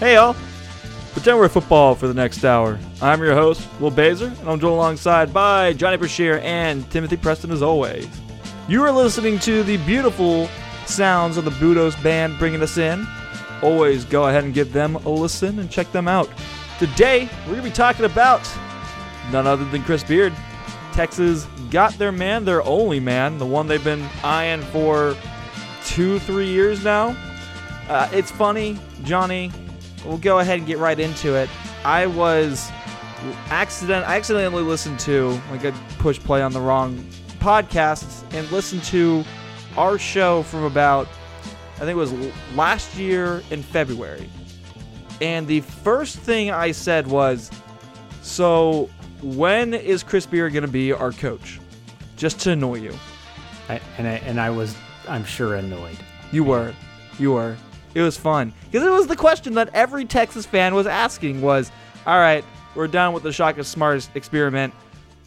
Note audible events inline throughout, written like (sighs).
Hey, y'all. Pretend we're football for the next hour. I'm your host, Will Baser, and I'm joined alongside by Johnny Brashear and Timothy Preston as always. You are listening to the beautiful sounds of the Budos band bringing us in. Always go ahead and give them a listen and check them out. Today, we're going to be talking about none other than Chris Beard. Texas got their man, their only man, the one they've been eyeing for two, three years now. Uh, it's funny, Johnny. We'll go ahead and get right into it. I was accident. I accidentally listened to like I push play on the wrong podcast and listened to our show from about I think it was last year in February. And the first thing I said was, "So when is Chris Beard going to be our coach?" Just to annoy you. I, and I, and I was I'm sure annoyed. You were, you were. It was fun because it was the question that every Texas fan was asking was, "All right, we're done with the Shaka Smart experiment.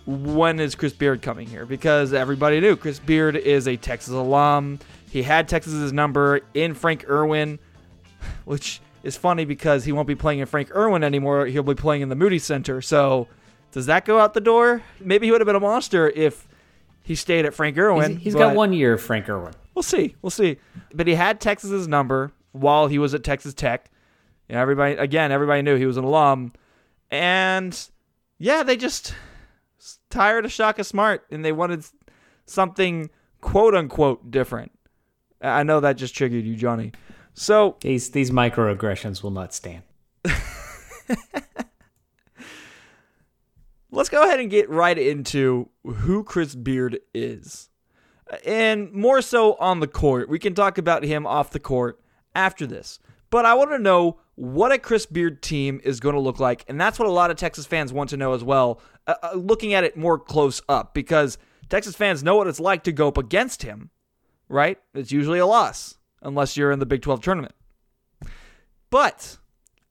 When is Chris Beard coming here?" Because everybody knew Chris Beard is a Texas alum. He had Texas's number in Frank Erwin, (laughs) which is funny because he won't be playing in Frank Erwin anymore. He'll be playing in the Moody Center. So, does that go out the door? Maybe he would have been a monster if he stayed at Frank Erwin. he's, he's got one year of Frank Erwin. We'll see. We'll see. But he had Texas's number while he was at Texas Tech. You know, everybody again, everybody knew he was an alum. And yeah, they just tired of Shaka Smart and they wanted something quote unquote different. I know that just triggered you, Johnny. So these these microaggressions will not stand. (laughs) Let's go ahead and get right into who Chris Beard is. And more so on the court. We can talk about him off the court after this. But I want to know what a Chris Beard team is going to look like. And that's what a lot of Texas fans want to know as well, uh, uh, looking at it more close up, because Texas fans know what it's like to go up against him, right? It's usually a loss, unless you're in the Big 12 tournament. But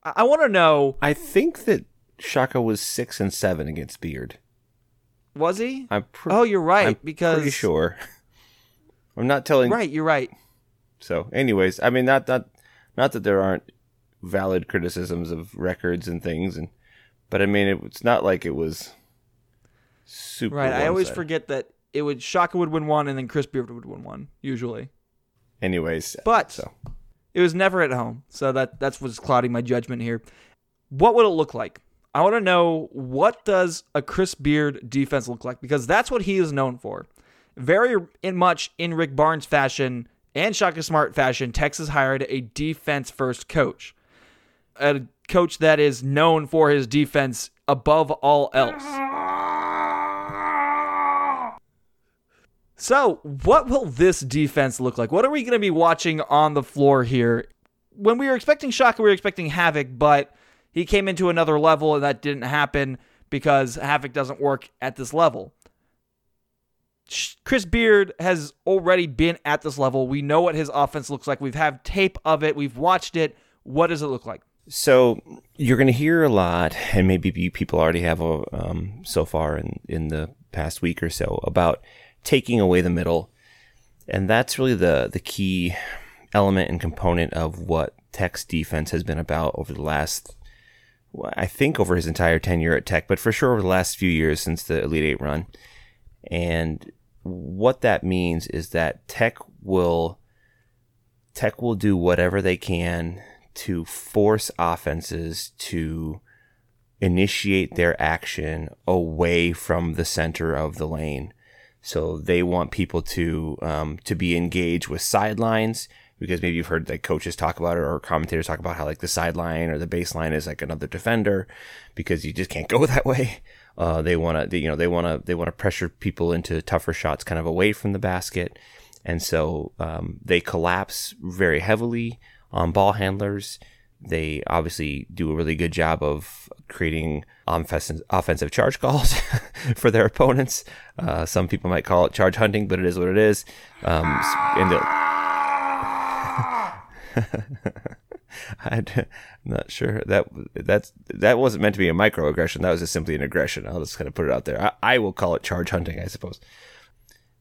I, I want to know. I think that Shaka was six and seven against Beard. Was he? I'm pre- oh, you're right. I'm because pretty sure. (laughs) I'm not telling. Right, you're right. So, anyways, I mean, not not not that there aren't valid criticisms of records and things, and but I mean, it, it's not like it was super. Right. I always forget that it would Shaka would win one, and then Chris Beard would win one usually. Anyways, But so it was never at home, so that that's what's clouding my judgment here. What would it look like? I want to know what does a Chris Beard defense look like because that's what he is known for. Very in much in Rick Barnes fashion and Shaka Smart fashion, Texas hired a defense first coach. A coach that is known for his defense above all else. So, what will this defense look like? What are we going to be watching on the floor here? When we were expecting Shaka, we were expecting Havoc, but he came into another level and that didn't happen because Havoc doesn't work at this level. Chris Beard has already been at this level. We know what his offense looks like. We've had tape of it. We've watched it. What does it look like? So you're going to hear a lot, and maybe people already have a, um, so far in, in the past week or so about taking away the middle, and that's really the the key element and component of what Tech's defense has been about over the last, I think, over his entire tenure at Tech, but for sure over the last few years since the Elite Eight run, and what that means is that Tech will Tech will do whatever they can to force offenses to initiate their action away from the center of the lane. So they want people to um, to be engaged with sidelines because maybe you've heard like coaches talk about it or commentators talk about how like the sideline or the baseline is like another defender because you just can't go (laughs) that way. Uh, they want to, you know, they want to, they want to pressure people into tougher shots, kind of away from the basket, and so um, they collapse very heavily on ball handlers. They obviously do a really good job of creating offensive, offensive charge calls (laughs) for their opponents. Uh, some people might call it charge hunting, but it is what it is. Um, and the, (laughs) I'm not sure that that's that wasn't meant to be a microaggression. That was just simply an aggression. I'll just kind of put it out there. I, I will call it charge hunting, I suppose.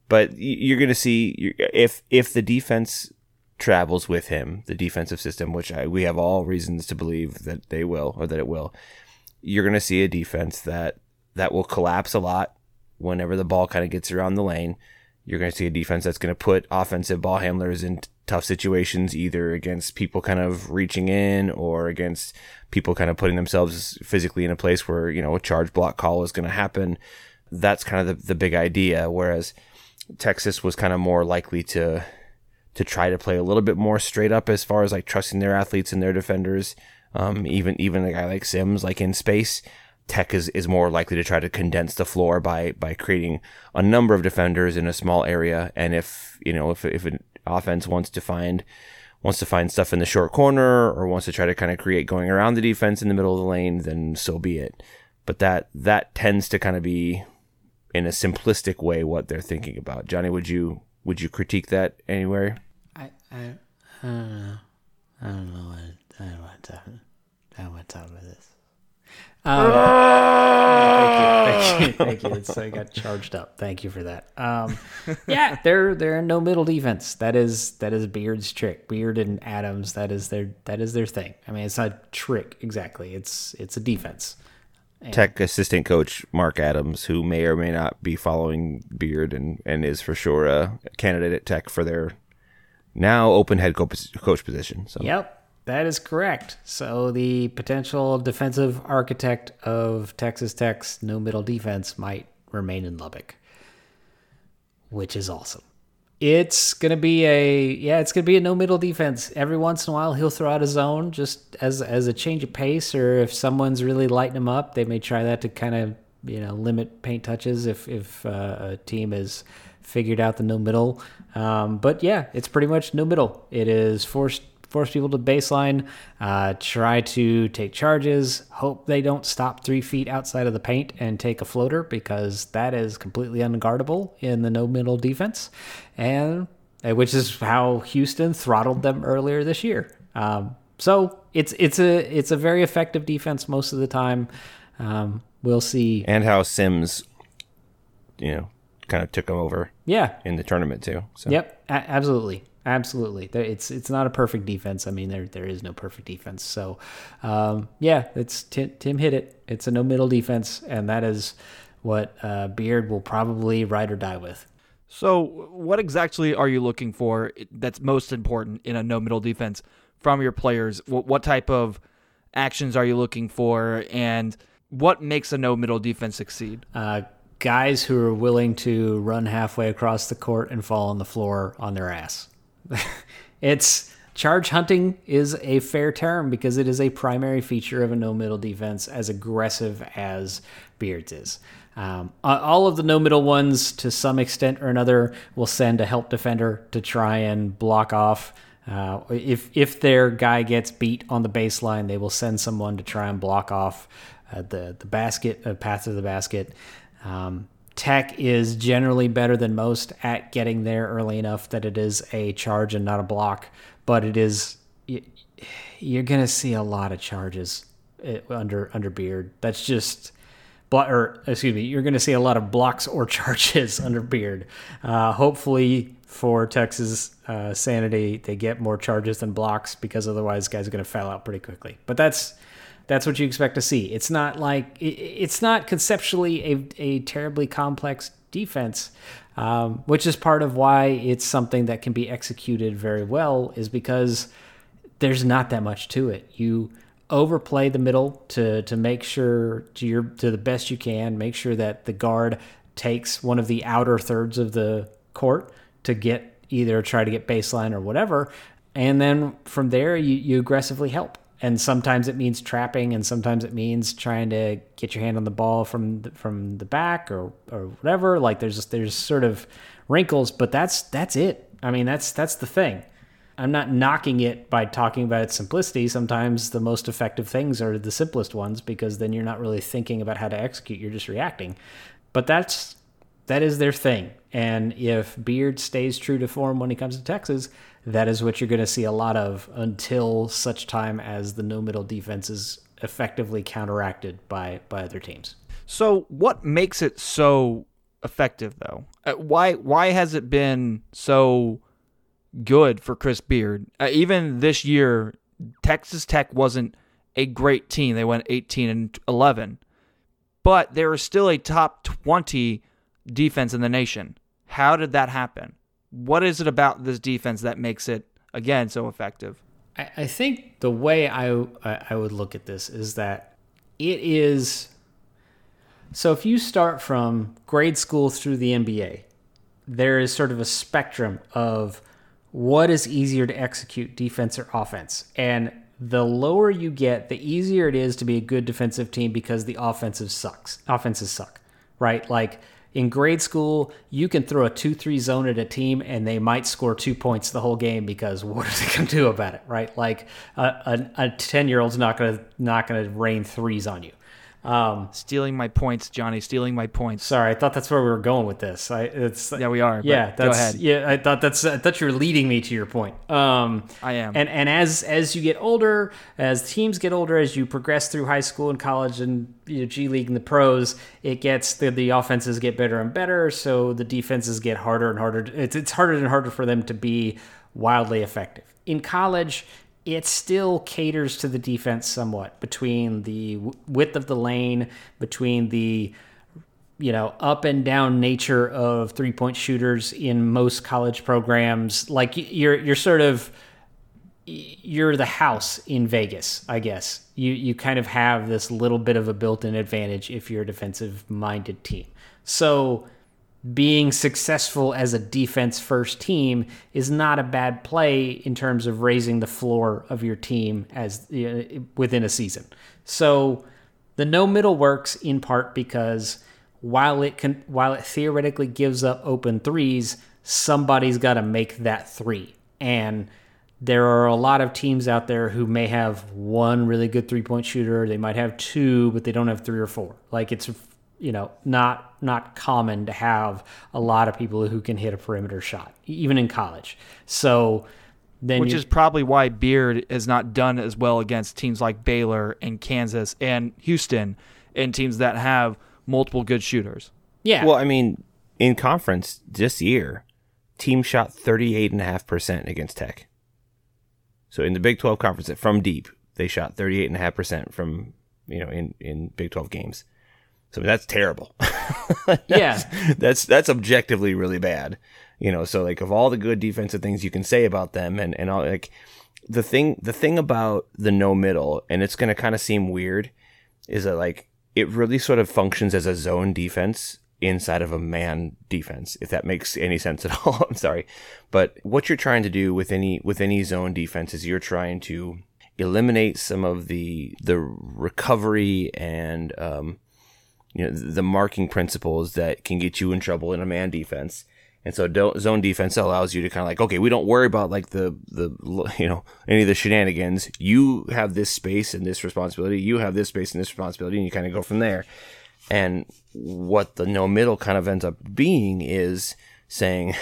But you're going to see if if the defense travels with him, the defensive system, which I, we have all reasons to believe that they will or that it will, you're going to see a defense that that will collapse a lot whenever the ball kind of gets around the lane. You're going to see a defense that's going to put offensive ball handlers in tough situations, either against people kind of reaching in or against people kind of putting themselves physically in a place where, you know, a charge block call is going to happen. That's kind of the, the big idea. Whereas Texas was kind of more likely to to try to play a little bit more straight up as far as like trusting their athletes and their defenders. Um, even even a guy like Sims, like in space, Tech is, is more likely to try to condense the floor by by creating a number of defenders in a small area. And if you know if if an offense wants to find wants to find stuff in the short corner or wants to try to kind of create going around the defense in the middle of the lane, then so be it. But that that tends to kind of be in a simplistic way what they're thinking about. Johnny, would you would you critique that anywhere? I I, I don't know. I don't know what I don't want to I don't want to talk about this. Um, thank you, thank you, thank you. It's, I got (laughs) charged up. Thank you for that. Um, (laughs) yeah, they're they're in no middle defense. That is that is Beard's trick. Beard and Adams. That is their that is their thing. I mean, it's not a trick exactly. It's it's a defense. Tech assistant coach Mark Adams, who may or may not be following Beard and, and is for sure a candidate at Tech for their now open head coach position. So Yep, that is correct. So the potential defensive architect of Texas Tech's no middle defense might remain in Lubbock, which is awesome. It's gonna be a yeah, it's gonna be a no middle defense. Every once in a while, he'll throw out a zone just as as a change of pace, or if someone's really lighting him up, they may try that to kind of you know limit paint touches if if uh, a team has figured out the no middle. Um, but yeah, it's pretty much no middle. It is forced force people to baseline, uh, try to take charges, hope they don't stop three feet outside of the paint and take a floater because that is completely unguardable in the no middle defense, and uh, which is how Houston throttled them earlier this year. Um, so it's it's a it's a very effective defense most of the time. Um, we'll see. and how Sims, you know, kind of took him over Yeah, in the tournament too. So Yep, a- absolutely, absolutely. It's it's not a perfect defense. I mean, there there is no perfect defense. So, um, yeah, it's Tim, Tim hit it. It's a no middle defense, and that is what uh, Beard will probably ride or die with. So, what exactly are you looking for that's most important in a no middle defense from your players? What, what type of actions are you looking for, and what makes a no middle defense succeed? Uh, guys who are willing to run halfway across the court and fall on the floor on their ass. (laughs) it's charge hunting is a fair term because it is a primary feature of a no middle defense, as aggressive as Beards is. Um, all of the no middle ones, to some extent or another, will send a help defender to try and block off. Uh, if if their guy gets beat on the baseline, they will send someone to try and block off uh, the the basket, uh, path to the basket. Um, Tech is generally better than most at getting there early enough that it is a charge and not a block, but it is you're gonna see a lot of charges uh, under under Beard. That's just or excuse me, you're going to see a lot of blocks or (laughs) charges under Beard. Uh, hopefully, for Texas uh, sanity, they get more charges than blocks because otherwise, guys are going to foul out pretty quickly. But that's that's what you expect to see. It's not like it's not conceptually a, a terribly complex defense, um, which is part of why it's something that can be executed very well. Is because there's not that much to it. You overplay the middle to to make sure to your to the best you can, make sure that the guard takes one of the outer thirds of the court to get either try to get baseline or whatever, and then from there you, you aggressively help. And sometimes it means trapping, and sometimes it means trying to get your hand on the ball from the, from the back or or whatever. Like there's there's sort of wrinkles, but that's that's it. I mean that's that's the thing. I'm not knocking it by talking about its simplicity. Sometimes the most effective things are the simplest ones because then you're not really thinking about how to execute, you're just reacting. But that's that is their thing. And if Beard stays true to form when he comes to Texas, that is what you're going to see a lot of until such time as the no middle defense is effectively counteracted by by other teams. So, what makes it so effective, though? Uh, why why has it been so good for Chris Beard. Uh, even this year, Texas Tech wasn't a great team. They went 18 and 11, but they were still a top 20 defense in the nation. How did that happen? What is it about this defense that makes it again so effective? I, I think the way I I would look at this is that it is. So if you start from grade school through the NBA, there is sort of a spectrum of what is easier to execute, defense or offense, and the lower you get, the easier it is to be a good defensive team because the offensive sucks. Offenses suck, right? Like in grade school, you can throw a 2 3 zone at a team and they might score two points the whole game because (laughs) what are they going to do about it, right? Like a 10 year old's not going to not going to rain threes on you. Um, stealing my points, Johnny. Stealing my points. Sorry, I thought that's where we were going with this. I, it's yeah, we are. Yeah, go ahead. Yeah, I thought that's. I thought you were leading me to your point. Um, I am. And and as as you get older, as teams get older, as you progress through high school and college and you know, G League and the pros, it gets the the offenses get better and better. So the defenses get harder and harder. It's it's harder and harder for them to be wildly effective. In college, it still caters to the defense somewhat between the width of the lane, between the you know up and down nature of three point shooters in most college programs. Like you're you're sort of you're the house in Vegas, I guess. You you kind of have this little bit of a built-in advantage if you're a defensive minded team. So being successful as a defense first team is not a bad play in terms of raising the floor of your team as uh, within a season. So the no middle works in part because while it can while it theoretically gives up open threes, somebody's got to make that three. And there are a lot of teams out there who may have one really good three point shooter. They might have two, but they don't have three or four. Like it's you know not not common to have a lot of people who can hit a perimeter shot even in college. So then which is probably why beard has not done as well against teams like baylor and kansas and houston and teams that have multiple good shooters. Yeah. Well i mean in conference this year team shot 38.5% against tech. So in the big 12 conference from deep they shot 38.5% from you know in in big 12 games so that's terrible. (laughs) that's, yeah, that's that's objectively really bad. You know, so like of all the good defensive things you can say about them, and and all like the thing the thing about the no middle, and it's gonna kind of seem weird, is that like it really sort of functions as a zone defense inside of a man defense if that makes any sense at (laughs) all i'm sorry but what you're trying to do with any with any zone defense is you're trying to eliminate some of the the recovery and um, you know the marking principles that can get you in trouble in a man defense. And so zone defense allows you to kind of like, okay, we don't worry about like the, the, you know, any of the shenanigans. You have this space and this responsibility. You have this space and this responsibility and you kind of go from there. And what the no middle kind of ends up being is saying,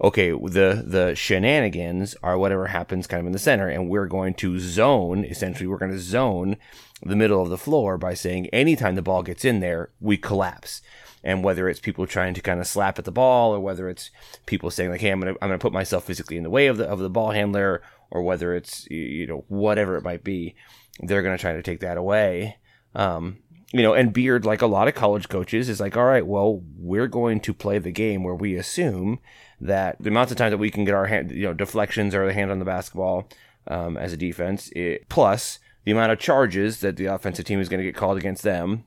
okay, the, the shenanigans are whatever happens kind of in the center. And we're going to zone, essentially, we're going to zone the middle of the floor by saying anytime the ball gets in there, we collapse. And whether it's people trying to kind of slap at the ball, or whether it's people saying like, "Hey, I'm gonna I'm gonna put myself physically in the way of the of the ball handler," or whether it's you know whatever it might be, they're gonna try to take that away. Um, you know, and Beard, like a lot of college coaches, is like, all right, well, we're going to play the game where we assume that the amount of time that we can get our hand, you know, deflections or the hand on the basketball um, as a defense, it, plus the amount of charges that the offensive team is going to get called against them,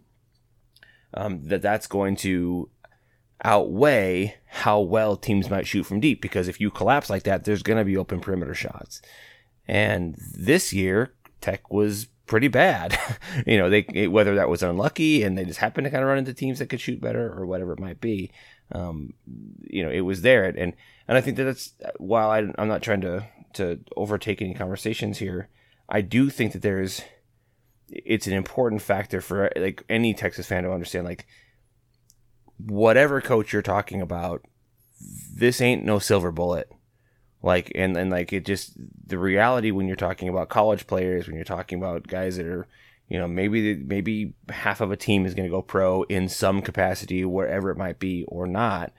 um, that that's going to outweigh how well teams might shoot from deep. Because if you collapse like that, there's going to be open perimeter shots. And this year, Tech was pretty bad. (laughs) you know, they whether that was unlucky and they just happened to kind of run into teams that could shoot better or whatever it might be. Um, you know, it was there, and and I think that that's while I, I'm not trying to to overtake any conversations here. I do think that there's it's an important factor for like any Texas fan to understand like whatever coach you're talking about this ain't no silver bullet like and and like it just the reality when you're talking about college players when you're talking about guys that are you know maybe maybe half of a team is going to go pro in some capacity wherever it might be or not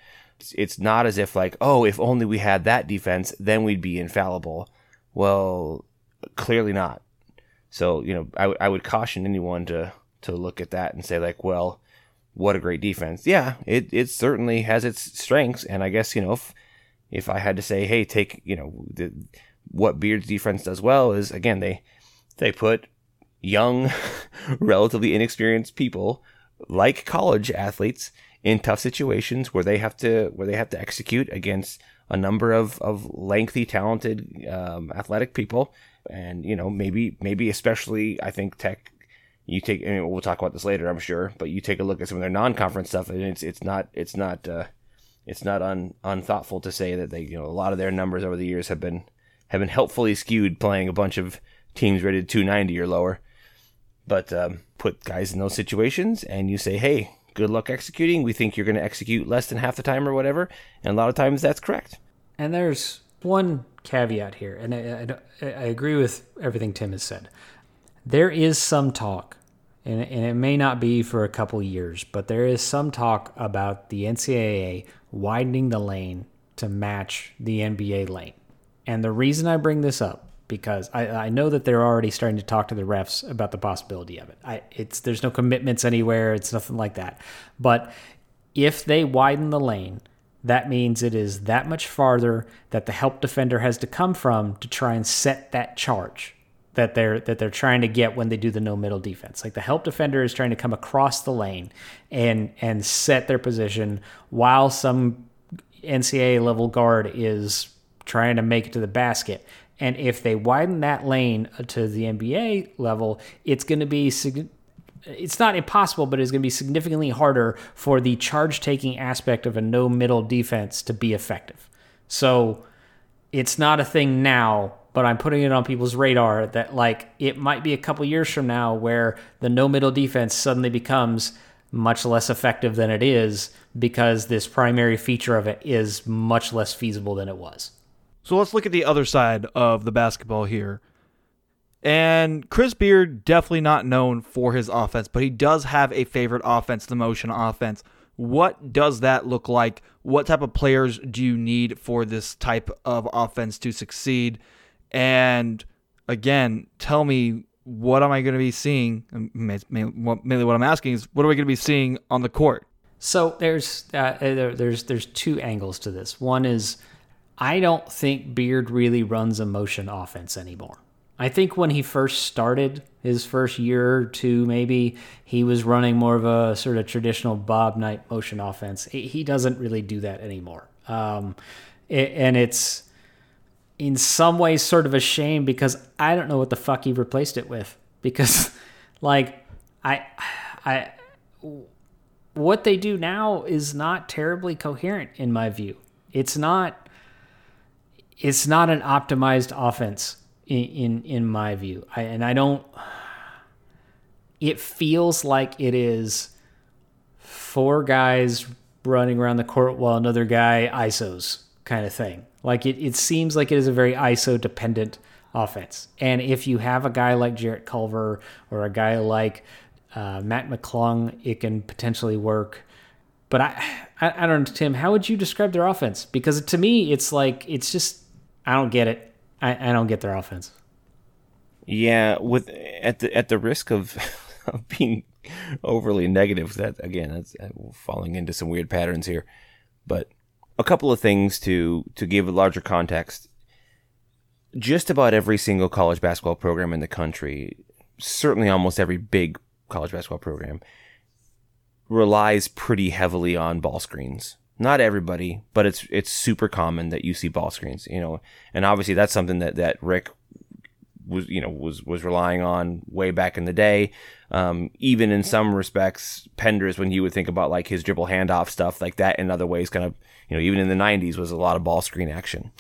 It's, not as if like, oh, if only we had that defense, then we'd be infallible. Well, clearly not. So you know, I, w- I would caution anyone to to look at that and say like, well, what a great defense. Yeah, it it certainly has its strengths, and I guess you know if if I had to say, hey, take you know the, what Beard's defense does well is again they they put young, (laughs) relatively inexperienced people like college athletes in tough situations where they have to where they have to execute against a number of, of lengthy, talented, um, athletic people, and you know maybe maybe especially I think Tech. You take, I mean, we'll talk about this later, I'm sure, but you take a look at some of their non-conference stuff, and it's it's not it's not uh, it's not un, unthoughtful to say that they you know a lot of their numbers over the years have been have been helpfully skewed playing a bunch of teams rated 290 or lower. But um, put guys in those situations, and you say, hey, good luck executing. We think you're going to execute less than half the time or whatever. And a lot of times that's correct. And there's one caveat here, and I, I, I agree with everything Tim has said. There is some talk, and, and it may not be for a couple years, but there is some talk about the NCAA widening the lane to match the NBA lane. And the reason I bring this up because I, I know that they're already starting to talk to the refs about the possibility of it. I, it's there's no commitments anywhere. It's nothing like that. But if they widen the lane, that means it is that much farther that the help defender has to come from to try and set that charge that they're that they're trying to get when they do the no middle defense. Like the help defender is trying to come across the lane and and set their position while some NCAA level guard is trying to make it to the basket. And if they widen that lane uh, to the NBA level, it's going to be it's not impossible, but it's going to be significantly harder for the charge taking aspect of a no middle defense to be effective. So it's not a thing now, but I'm putting it on people's radar that like it might be a couple years from now where the no middle defense suddenly becomes much less effective than it is because this primary feature of it is much less feasible than it was. So let's look at the other side of the basketball here. And Chris Beard, definitely not known for his offense, but he does have a favorite offense, the motion offense. What does that look like? What type of players do you need for this type of offense to succeed? And again, tell me what am I going to be seeing? Mainly what I'm asking is, what are we going to be seeing on the court? So there's uh, there's there's two angles to this. One is I don't think Beard really runs a motion offense anymore. I think when he first started, his first year or two, maybe he was running more of a sort of traditional Bob Knight motion offense. He doesn't really do that anymore. Um, and it's in some ways sort of a shame because I don't know what the fuck he replaced it with. (laughs) Because, like, I, I, what they do now is not terribly coherent in my view. It's not it's not an optimized offense in in, in my view. I, and I don't. It feels like it is four guys running around the court while another guy ISOs kind of thing. Like it, it seems like it is a very ISO dependent offense. And if you have a guy like Jarrett Culver or a guy like uh, Mac McClung, it can potentially work. But I, I, I don't know, Tim. How would you describe their offense? Because to me, it's like it's just I don't get it. I, I don't get their offense. Yeah, with at the at the risk of, (laughs) of being overly negative, that again, that's uh, falling into some weird patterns here. But a couple of things to to give a larger context. Just about every single college basketball program in the country, certainly almost every big college basketball program, relies pretty heavily on ball screens not everybody, but it's it's super common that you see ball screens, you know, and obviously that's something that that Rick was you know was was relying on way back in the day. Um, even in some respects, Penders when you would think about like his dribble handoff stuff like that, in other ways, kind of you know even in the '90s was a lot of ball screen action.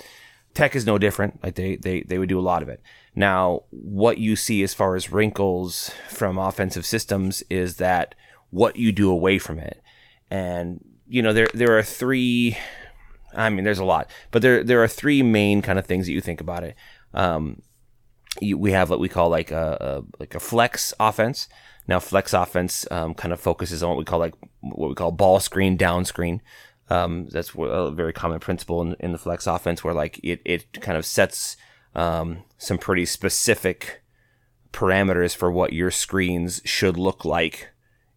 Tech is no different. Like they they they would do a lot of it. Now, what you see as far as wrinkles from offensive systems is that what you do away from it. And you know, there there are three. I mean, there's a lot, but there there are three main kind of things that you think about it. Um, you, we have what we call like a, a, like a flex offense. Now, flex offense um, kind of focuses on what we call like what we call ball screen, down screen. Um, that's a very common principle in, in, the flex offense, where like it it kind of sets um, some pretty specific parameters for what your screens should look like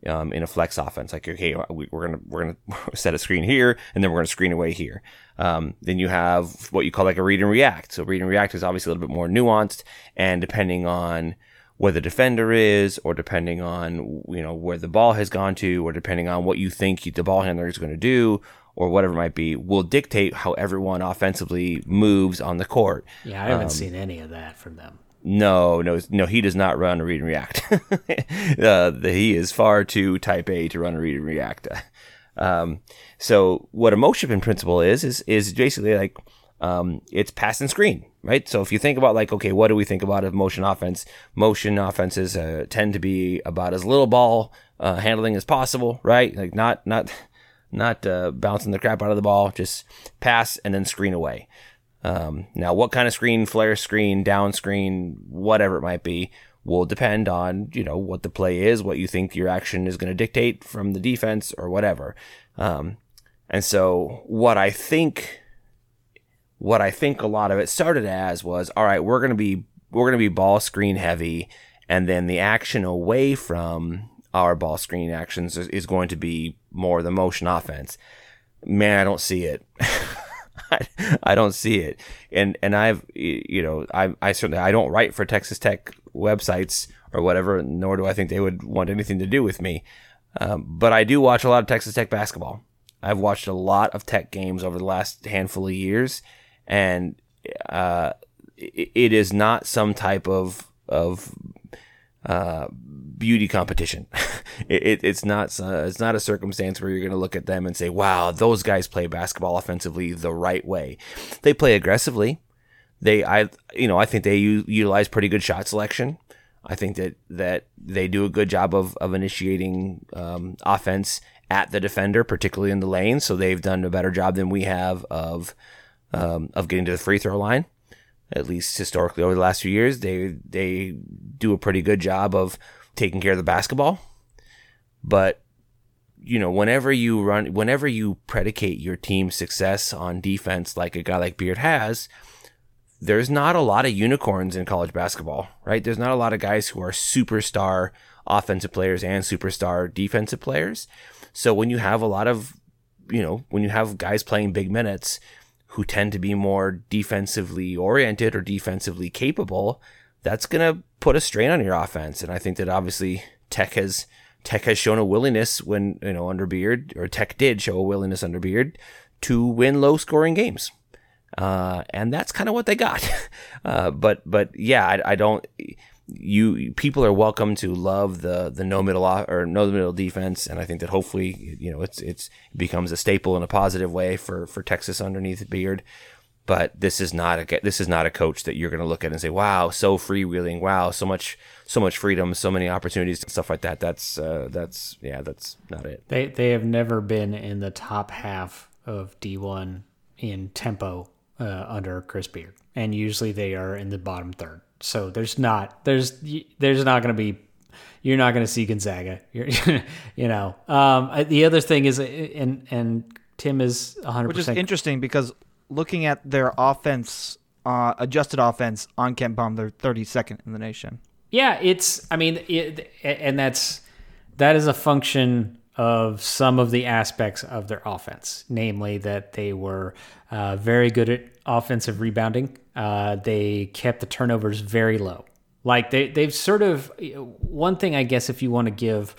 um, in a flex offense. Like, okay, we, are gonna we're gonna (laughs) set a screen here, and then we're gonna screen away here. Um, then you have what you call like a read and react. So read and react is obviously a little bit more nuanced, and depending on where the defender is, or depending on you know where the ball has gone to, or depending on what you think the ball handler is going to do, or whatever it might be, will dictate how everyone offensively moves on the court. Yeah, I haven't um, seen any of that from them. No, no, no. He does not run read and react. (laughs) uh, he is far too type A to run read and react. Um, so what a motion in principle is is is basically like um, it's pass and screen, right? So if you think about like, okay, what do we think about a motion offense? Motion offenses uh, tend to be about as little ball uh, handling as possible, right? Like not not not uh, bouncing the crap out of the ball, just pass and then screen away. Um, now, what kind of screen, flare screen, down screen, whatever it might be, will depend on you know what the play is, what you think your action is going to dictate from the defense or whatever. Um, and so, what I think, what I think a lot of it started as was, all right, we're going to be we're going to be ball screen heavy, and then the action away from our ball screen actions is, is going to be more the motion offense. Man, I don't see it. (laughs) (laughs) I, don't see it. And and I've you know I I certainly I don't write for Texas Tech websites or whatever, nor do I think they would want anything to do with me. Um, but I do watch a lot of Texas Tech basketball. I've watched a lot of Tech games over the last handful of years, and uh, it is not some type of of uh, beauty competition. (laughs) it, it, it's not uh, it's not a circumstance where you're going to look at them and say, "Wow, those guys play basketball offensively the right way." They play aggressively. They I you know I think they u- utilize pretty good shot selection. I think that that they do a good job of of initiating um, offense at the defender, particularly in the lane. So they've done a better job than we have of um, of getting to the free throw line at least historically over the last few years, they they do a pretty good job of taking care of the basketball. But you know, whenever you run, whenever you predicate your team's success on defense, like a guy like Beard has, there's not a lot of unicorns in college basketball, right? There's not a lot of guys who are superstar offensive players and superstar defensive players. So when you have a lot of, you know, when you have guys playing big minutes, who tend to be more defensively oriented or defensively capable, that's going to put a strain on your offense. And I think that obviously Tech has Tech has shown a willingness when you know under Beard or Tech did show a willingness under Beard to win low scoring games. Uh, and that's kind of what they got. (laughs) Uh, but but yeah, I, I don't you people are welcome to love the the no middle or no middle defense, and I think that hopefully you know it's it's it becomes a staple in a positive way for for Texas underneath Beard. But this is not a this is not a coach that you're going to look at and say, "Wow, so freewheeling! Wow, so much so much freedom, so many opportunities, and stuff like that." That's uh, that's yeah, that's not it. They they have never been in the top half of D1 in tempo uh, under Chris Beard, and usually they are in the bottom third. So there's not there's there's not going to be you're not going to see Gonzaga. (laughs) You're, you know. Um, the other thing is, and and Tim is 100. Which is interesting because looking at their offense, uh, adjusted offense on KenPom, they're 32nd in the nation. Yeah, it's. I mean, it, and that's that is a function of some of the aspects of their offense, namely that they were uh, very good at offensive rebounding. Uh, they kept the turnovers very low. Like they, they've sort of one thing I guess if you want to give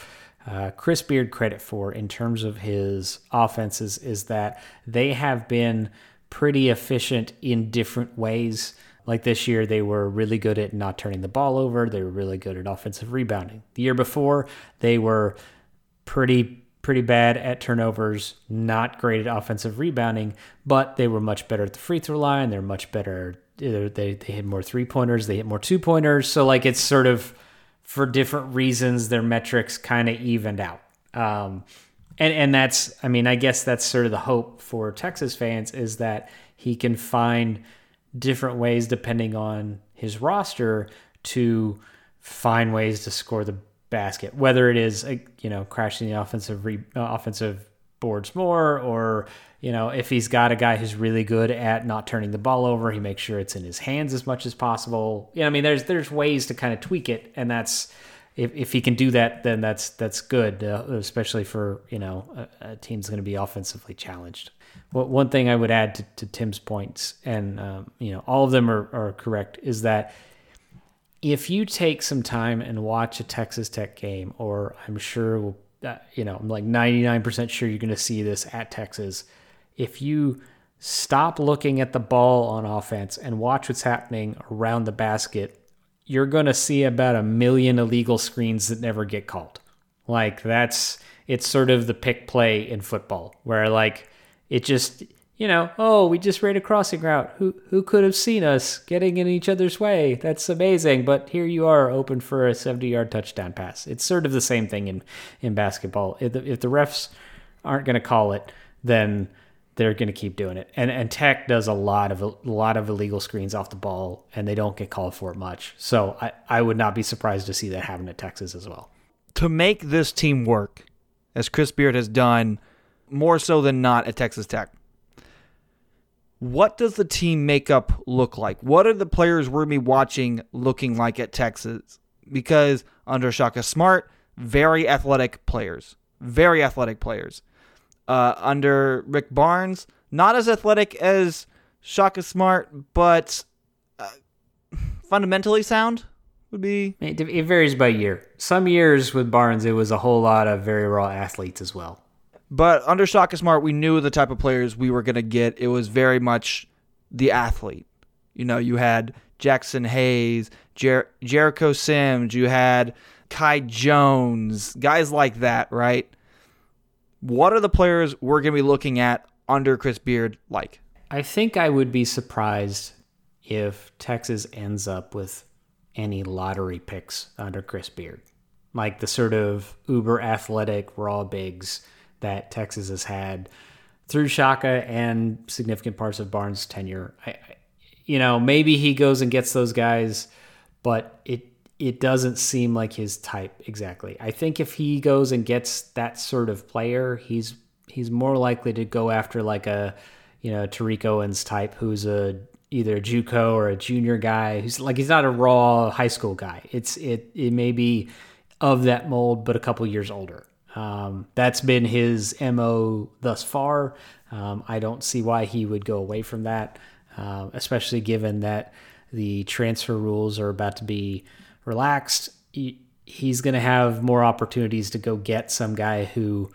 uh, Chris Beard credit for in terms of his offenses is that they have been pretty efficient in different ways. Like this year, they were really good at not turning the ball over. They were really good at offensive rebounding. The year before, they were pretty pretty bad at turnovers, not great at offensive rebounding, but they were much better at the free throw line. They're much better. They they hit more three pointers. They hit more two pointers. So like it's sort of for different reasons, their metrics kind of evened out. Um, and and that's I mean I guess that's sort of the hope for Texas fans is that he can find different ways depending on his roster to find ways to score the basket, whether it is you know crashing the offensive re, uh, offensive boards more, or you know, if he's got a guy who's really good at not turning the ball over, he makes sure it's in his hands as much as possible. You know, I mean, there's there's ways to kind of tweak it, and that's if, if he can do that, then that's that's good, uh, especially for you know a, a team's going to be offensively challenged. Well, one thing I would add to, to Tim's points, and um, you know all of them are, are correct, is that if you take some time and watch a Texas Tech game, or I'm sure, uh, you know, I'm like 99% sure you're going to see this at Texas. If you stop looking at the ball on offense and watch what's happening around the basket, you're going to see about a million illegal screens that never get called. Like that's, it's sort of the pick play in football where like it just, you know, oh, we just ran a crossing route. Who who could have seen us getting in each other's way? That's amazing. But here you are, open for a 70-yard touchdown pass. It's sort of the same thing in in basketball. If the, if the refs aren't going to call it, then they're going to keep doing it. And and Tech does a lot of a lot of illegal screens off the ball, and they don't get called for it much. So I I would not be surprised to see that happen at Texas as well. To make this team work, as Chris Beard has done more so than not at Texas Tech what does the team makeup look like? What are the players we're going to be watching looking like at Texas? Because under Shaka Smart, very athletic players, very athletic players. Uh, under Rick Barnes, not as athletic as Shaka Smart, but uh, fundamentally sound would be. It, it varies by year. Some years with Barnes, it was a whole lot of very raw athletes as well. But under Shaka Smart, we knew the type of players we were going to get. It was very much the athlete. You know, you had Jaxson Hayes, Jer- Jericho Sims, you had Kai Jones, guys like that, right? What are the players we're going to be looking at under Chris Beard like? I think I would be surprised if Texas ends up with any lottery picks under Chris Beard. Like the sort of uber athletic raw bigs that Texas has had through Shaka and significant parts of Barnes' tenure. I, you know, maybe he goes and gets those guys, but it it doesn't seem like his type exactly. I think if he goes and gets that sort of player, he's he's more likely to go after like a you know Tariq Owens type, who's a either a JUCO or a junior guy who's like he's not a raw high school guy. It's it it may be of that mold, but a couple years older. Um, that's been his MO thus far. Um, I don't see why he would go away from that, uh, especially given that the transfer rules are about to be relaxed. He, he's going to have more opportunities to go get some guy who,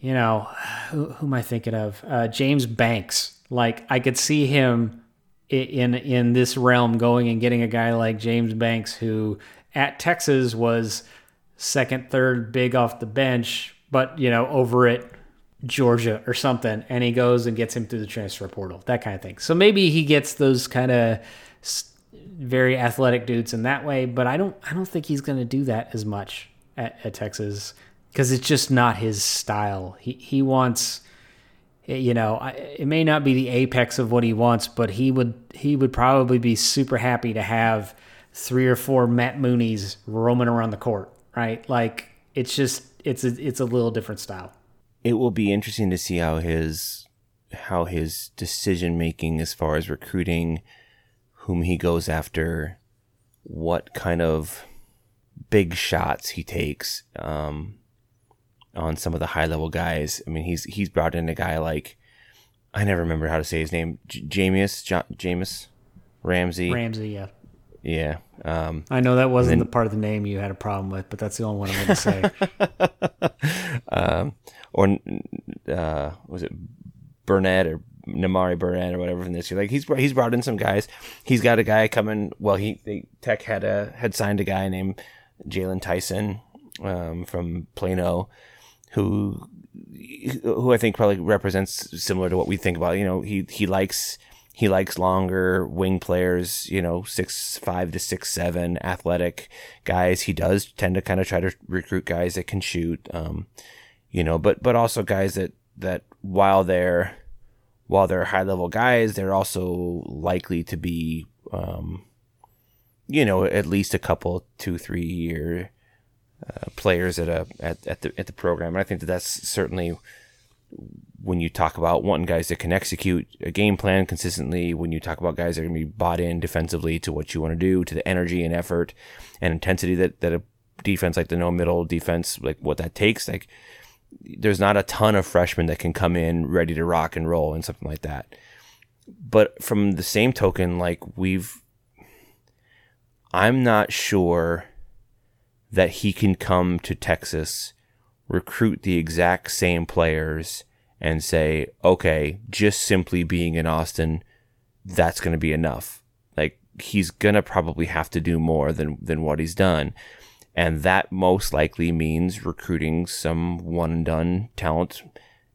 you know, who, who am I thinking of? Uh, James Banks. Like I could see him in in this realm going and getting a guy like James Banks who at Texas was second, third, big off the bench, but you know, over at Georgia or something, and he goes and gets him through the transfer portal, that kind of thing. So maybe he gets those kind of very athletic dudes in that way, but I don't, I don't think he's going to do that as much at, at Texas because it's just not his style. He he wants, you know, it may not be the apex of what he wants, but he would he would probably be super happy to have three or four Matt Mooneys roaming around the court right? Like it's just it's a, it's a little different style. It will be interesting to see how his how his decision making as far as recruiting whom he goes after, what kind of big shots he takes um, on some of the high level guys. I mean, he's he's brought in a guy like I never remember how to say his name, J- Jahmi'us, Jahmi'us Ramsey. Ramsey, yeah. Yeah. Um, I know that wasn't then, the part of the name you had a problem with, but that's the only one I'm going to say. (laughs) um, or uh, was it Burnett or Nimari Burnett or whatever from this year? Like he's he's brought in some guys. He's got a guy coming. Well, he they, Tech had a had signed a guy named Jaylon Tyson um, from Plano, who who I think probably represents similar to what we think about. You know, he he likes he likes longer wing players, you know, six five to six seven athletic guys. He does tend to kind of try to recruit guys that can shoot, um, you know, but but also guys that that while they're while they're high level guys, they're also likely to be, um, you know, at least a couple two three year uh, players at a at, at the at the program, and I think that that's certainly when you talk about wanting guys that can execute a game plan consistently, when you talk about guys that are going to be bought in defensively to what you want to do, to the energy and effort and intensity that, that a defense like the no middle defense, like what that takes, like there's not a ton of freshmen that can come in ready to rock and roll and something like that. But from the same token, like we've, I'm not sure that he can come to Texas, recruit the exact same players and say, okay, just simply being in Austin, that's going to be enough. Like he's going to probably have to do more than than what he's done. And that most likely means recruiting some one and done talent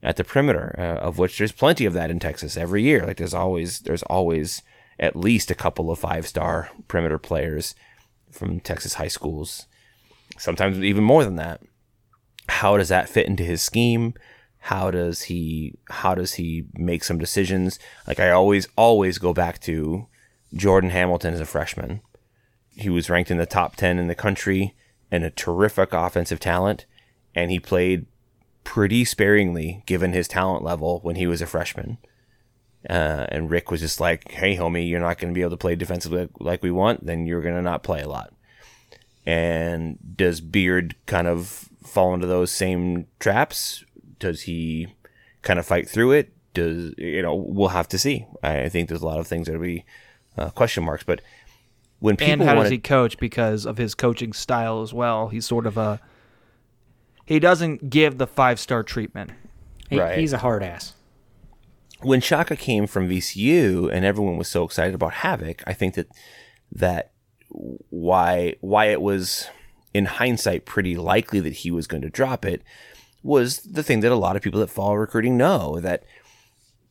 at the perimeter, uh, of which there's plenty of that in Texas every year. Like there's always there's always at least a couple of five star perimeter players from Texas high schools. Sometimes even more than that. How does that fit into his scheme? How does he how does he make some decisions? Like i always always go back to jordan hamilton as a freshman. He was ranked in the top 10 in the country and a terrific offensive talent. And he played pretty sparingly given his talent level when he was a freshman. Uh, and rick was just like hey homie you're not going to be able to play defensively like we want then you're going to not play a lot. And does beard kind of fall into those same traps does he kind of fight through it? Does you know? We'll have to see. I think there's a lot of things that'll be uh, question marks. But when people and how wanna, does he coach because of his coaching style as well? He's sort of a he doesn't give the five star treatment. He, Right. He's a hard ass. when Shaka came from VCU and everyone was so excited about Havoc, I think that that why why it was in hindsight pretty likely that he was going to drop it was the thing that a lot of people that follow recruiting know that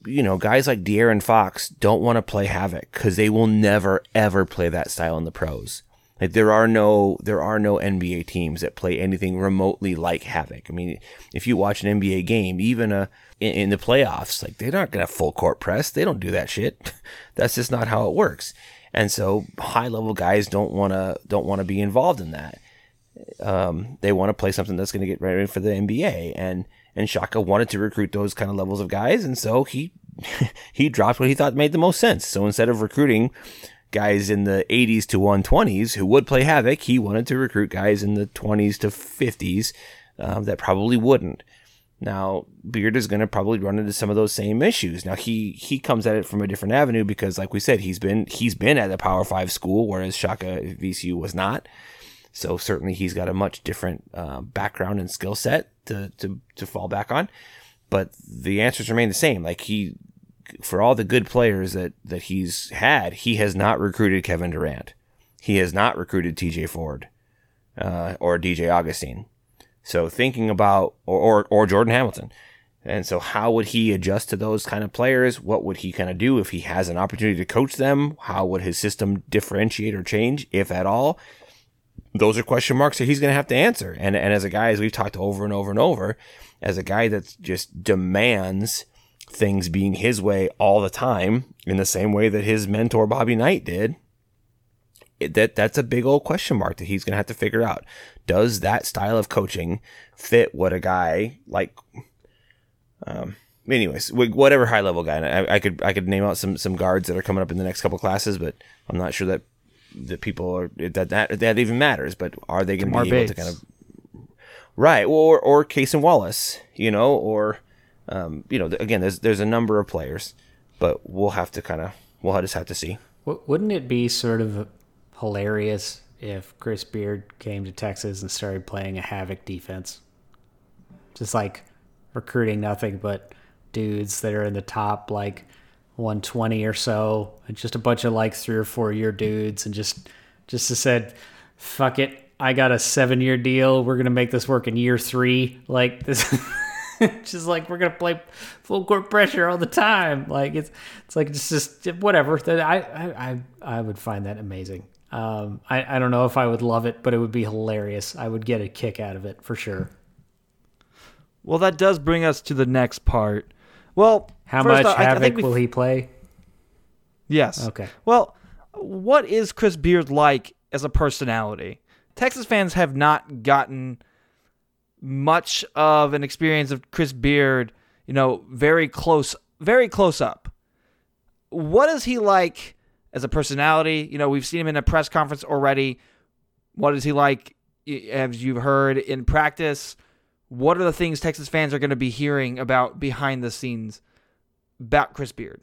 you know guys like De'Aaron Fox don't want to play Havoc because they will never ever play that style in the pros. Like there are no there are no NBA teams that play anything remotely like Havoc. I mean, if you watch an NBA game, even a in, in the playoffs, like they're not gonna full court press. They don't do that shit. (laughs) That's just not how it works. And so high level guys don't wanna don't wanna be involved in that. Um, they want to play something that's going to get ready for the NBA, and and Shaka wanted to recruit those kind of levels of guys, and so he (laughs) he dropped what he thought made the most sense. So instead of recruiting guys in the 80s to 120s who would play Havoc, he wanted to recruit guys in the 20s to 50s um, that probably wouldn't. Now Beard is going to probably run into some of those same issues. Now he he comes at it from a different avenue because, like we said, he's been he's been at a Power Five school, whereas Shaka VCU was not. So certainly he's got a much different uh, background and skill set to, to to fall back on. But the answers remain the same. Like he, for all the good players that that he's had, he has not recruited Kevin Durant. He has not recruited T.J. Ford uh, or DJ Augustine. So thinking about or, or or Jordan Hamilton. And so how would he adjust to those kind of players? What would he kind of do if he has an opportunity to coach them? How would his system differentiate or change, if at all? Those are question marks that he's going to have to answer. And and as a guy, as we've talked over and over and over, as a guy that just demands things being his way all the time, in the same way that his mentor Bobby Knight did, it, that that's a big old question mark that he's going to have to figure out. Does that style of coaching fit what a guy like? Um, anyways, whatever high level guy, I, I could I could name out some some guards that are coming up in the next couple classes, but I'm not sure that that people are that that that even matters. But are they going to Tamar be able to kind of right or or Cason Wallace, you know, or um, you know, again, there's there's a number of players, but we'll have to kind of we'll just have to see. Wouldn't it be sort of hilarious if Chris Beard came to Texas and started playing a havoc defense? Just like recruiting nothing but dudes that are in the top like 120 or so, just a bunch of like three or four year dudes, and just just said, fuck it, I got a seven year deal. We're gonna make this work in year three. Like this. (laughs) just like we're gonna play full court pressure all the time. Like it's it's like it's just whatever. That I I I, I would find that amazing. Um, I I don't know if I would love it, but it would be hilarious. I would get a kick out of it for sure. Well, that does bring us to the next part. Well, How much off, havoc will he play? Yes. Okay. Well, what is Chris Beard like as a personality? Texas fans have not gotten much of an experience of Chris Beard, you know, very close, very close up. What is he like as a personality? You know, we've seen him in a press conference already. What is he like, as you've heard in practice? What are the things Texas fans are going to be hearing about behind the scenes about Chris Beard?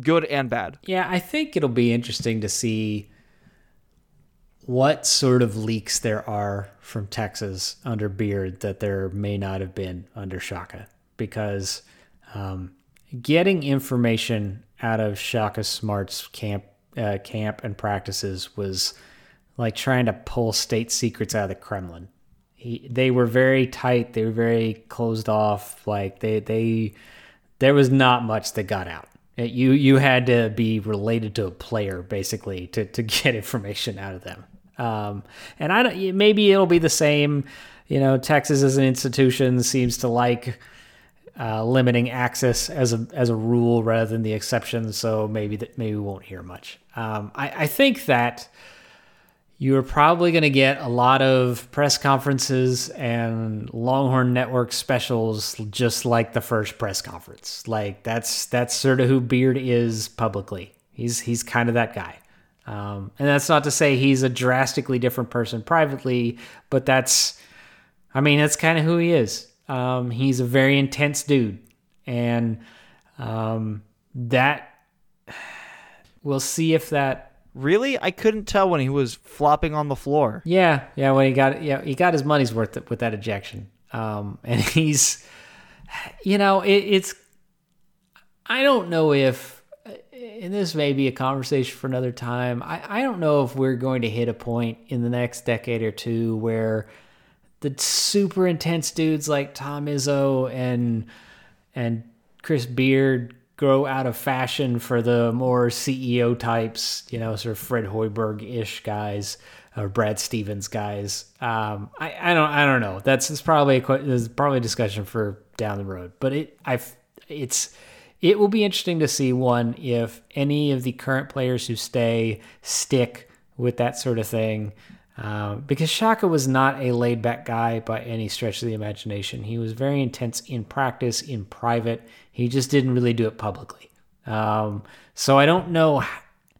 Good and bad. Yeah, I think it'll be interesting to see what sort of leaks there are from Texas under Beard that there may not have been under Shaka, because um, getting information out of Shaka Smart's camp, uh, camp and practices was like trying to pull state secrets out of the Kremlin. He, they were very tight. They were very closed off. Like they, they, there was not much that got out. You, you had to be related to a player basically to, to (laughs) get information out of them. Um, and I don't, maybe it'll be the same. You know, Texas as an institution seems to like uh, limiting access as a as a rule rather than the exception. So maybe that maybe we won't hear much. Um, I, I think that you're probably going to get a lot of press conferences and Longhorn Network specials, just like the first press conference. Like that's that's sort of who Beard is publicly. He's he's kind of that guy. Um, and that's not to say he's a drastically different person privately, but that's, I mean, that's kind of who he is. Um, he's a very intense dude. And um, that, we'll see if that. Really? I couldn't tell when he was flopping on the floor. Yeah. Yeah. When he got, yeah, he got his money's worth with that ejection. Um, and (laughs) he's, you know, it, it's, I don't know if, and this may be a conversation for another time. I, I don't know if we're going to hit a point in the next decade or two where the super intense dudes like Tom Izzo and and Chris Beard grow out of fashion for the more CEO types, you know, sort of Fred Hoiberg ish guys or Brad Stevens guys. Um, I, I don't I don't know. That's it's probably a, it's probably a discussion for down the road. But it I've it's it will be interesting to see one if any of the current players who stay stick with that sort of thing. Uh, because Shaka was not a laid back guy by any stretch of the imagination. He was very intense in practice, in private. He just didn't really do it publicly. Um, so I don't know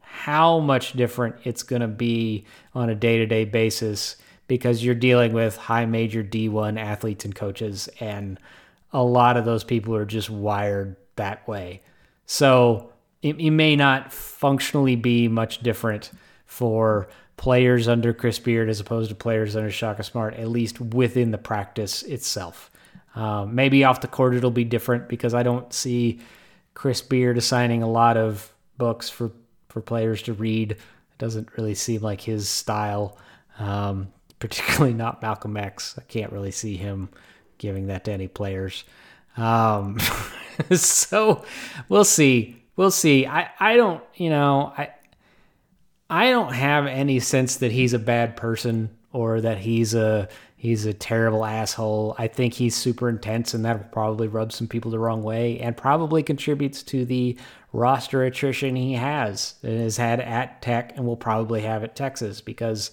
how much different it's going to be on a day to day basis because you're dealing with high major D1 athletes and coaches, and a lot of those people are just wired that way. So it, it may not functionally be much different for players under Chris Beard as opposed to players under Shaka Smart, at least within the practice itself. Um, maybe off the court it'll be different because I don't see Chris Beard assigning a lot of books for, for players to read. It doesn't really seem like his style, um, (laughs) particularly not Malcolm X. I can't really see him giving that to any players. Um, (laughs) so we'll see. We'll see. I, I don't, you know, I I don't have any sense that he's a bad person or that he's a he's a terrible asshole. I think he's super intense and that will probably rub some people the wrong way and probably contributes to the roster attrition he has and has had at Tech and will probably have at Texas because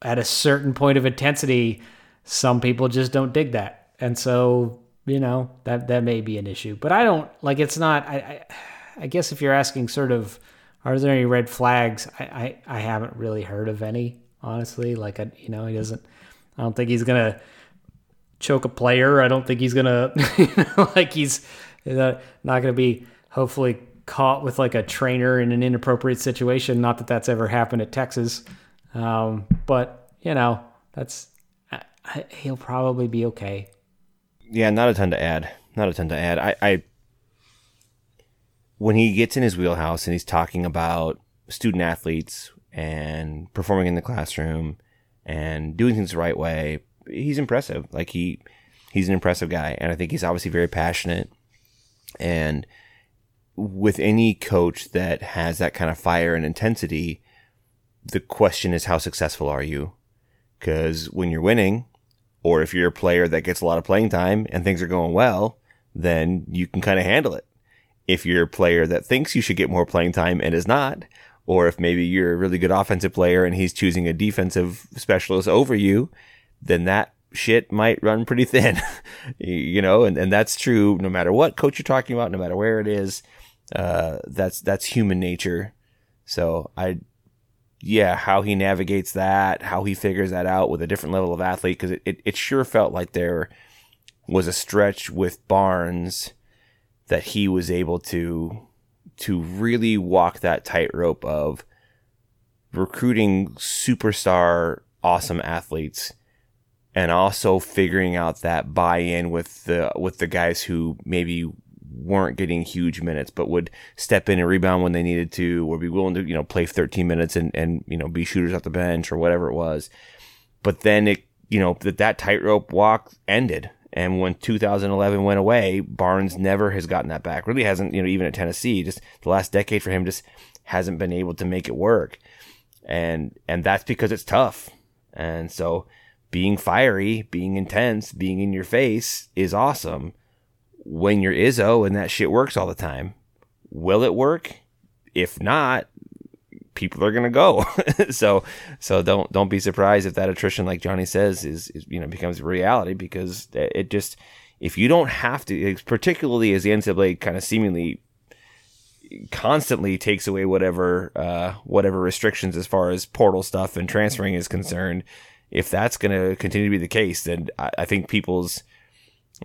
at a certain point of intensity, some people just don't dig that. And so you know that that may be an issue but i don't like it's not i i, I guess if you're asking sort of are there any red flags? I, I i haven't really heard of any honestly. Like I, you know he doesn't i don't think he's gonna choke a player. I don't think he's gonna (laughs) you know like he's not gonna be hopefully caught with like a trainer in an inappropriate situation. Not that that's ever happened at texas. Um, but you know that's I, he'll probably be okay. Yeah, not a ton to add. Not a ton to add. I, I when he gets in his wheelhouse and he's talking about student athletes and performing in the classroom and doing things the right way, he's impressive. Like he he's an impressive guy and I think he's obviously very passionate and with any coach that has that kind of fire and intensity, the question is how successful are you? Cuz when you're winning, or if you're a player that gets a lot of playing time and things are going well, then you can kind of handle it. If you're a player that thinks you should get more playing time and is not, or if maybe you're a really good offensive player and he's choosing a defensive specialist over you, then that shit might run pretty (laughs) thin, you know, and, and that's true no matter what coach you're talking about, no matter where it is. Uh, that's that's human nature. So I, yeah, how he navigates that, how he figures that out with a different level of athlete, because it, it, it sure felt like there was a stretch with Barnes that he was able to to really walk that tightrope of recruiting superstar awesome athletes and also figuring out that buy-in with the with the guys who maybe weren't getting huge minutes but would step in and rebound when they needed to or be willing to you know play 13 minutes and and you know be shooters off the bench or whatever it was. But then it you know that that tightrope walk ended and when 2011 went away barnes never has gotten that back really hasn't you know even at tennessee just the last decade for him just hasn't been able to make it work and and that's because it's tough and so being fiery, being intense, being in your face is awesome. When you're Izzo and that shit works all the time, will it work? If not, people are gonna go. (laughs) so so don't don't be surprised if that attrition, like Johnny says, is, is you know becomes reality because it just if you don't have to, particularly as the NCAA kind of seemingly constantly takes away whatever uh, whatever restrictions as far as portal stuff and transferring is concerned if that's going to continue to be the case, then I, I think people's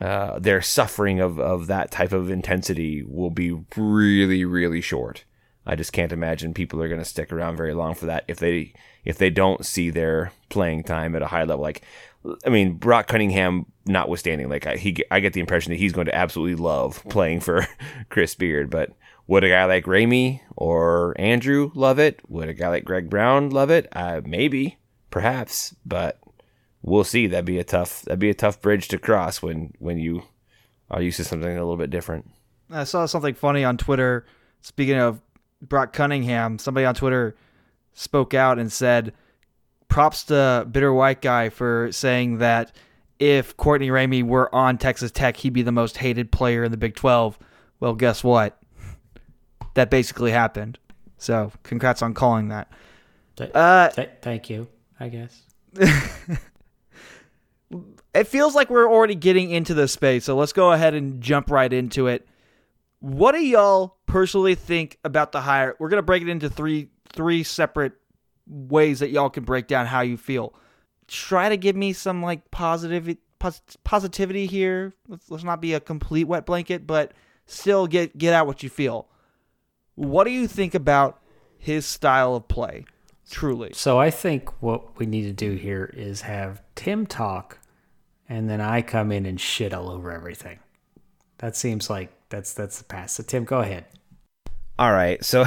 uh, their suffering of, of that type of intensity will be really, really short. I just can't imagine people are going to stick around very long for that if they if they don't see their playing time at a high level. Like, I mean, Brock Cunningham, notwithstanding, like I, he, I get the impression that he's going to absolutely love playing for (laughs) Chris Beard. But would a guy like Ramey or Andrew love it? Would a guy like Greg Brown love it? Uh, maybe perhaps, but we'll see. That'd be a tough that'd be a tough bridge to cross when when you are used to something a little bit different. I saw something funny on Twitter. Speaking of Brock Cunningham, somebody on Twitter spoke out and said, "Props to bitter white guy for saying that if Courtney Ramey were on Texas Tech, he'd be the most hated player in the Big 12." Well, guess what? That basically happened. So, congrats on calling that. Uh, th- thank you. I guess. (laughs) it feels like we're already getting into this space, so let's go ahead and jump right into it. What do y'all personally think about the hire? We're gonna break it into three three separate ways that y'all can break down how you feel. Try to give me some like positive pos- positivity here. Let's, let's not be a complete wet blanket, but still get get out what you feel. What do you think about his style of play? Truly. So I think what we need to do here is have Tim talk and then I come in and shit all over everything. That seems like that's that's the pass. So Tim, go ahead. All right. So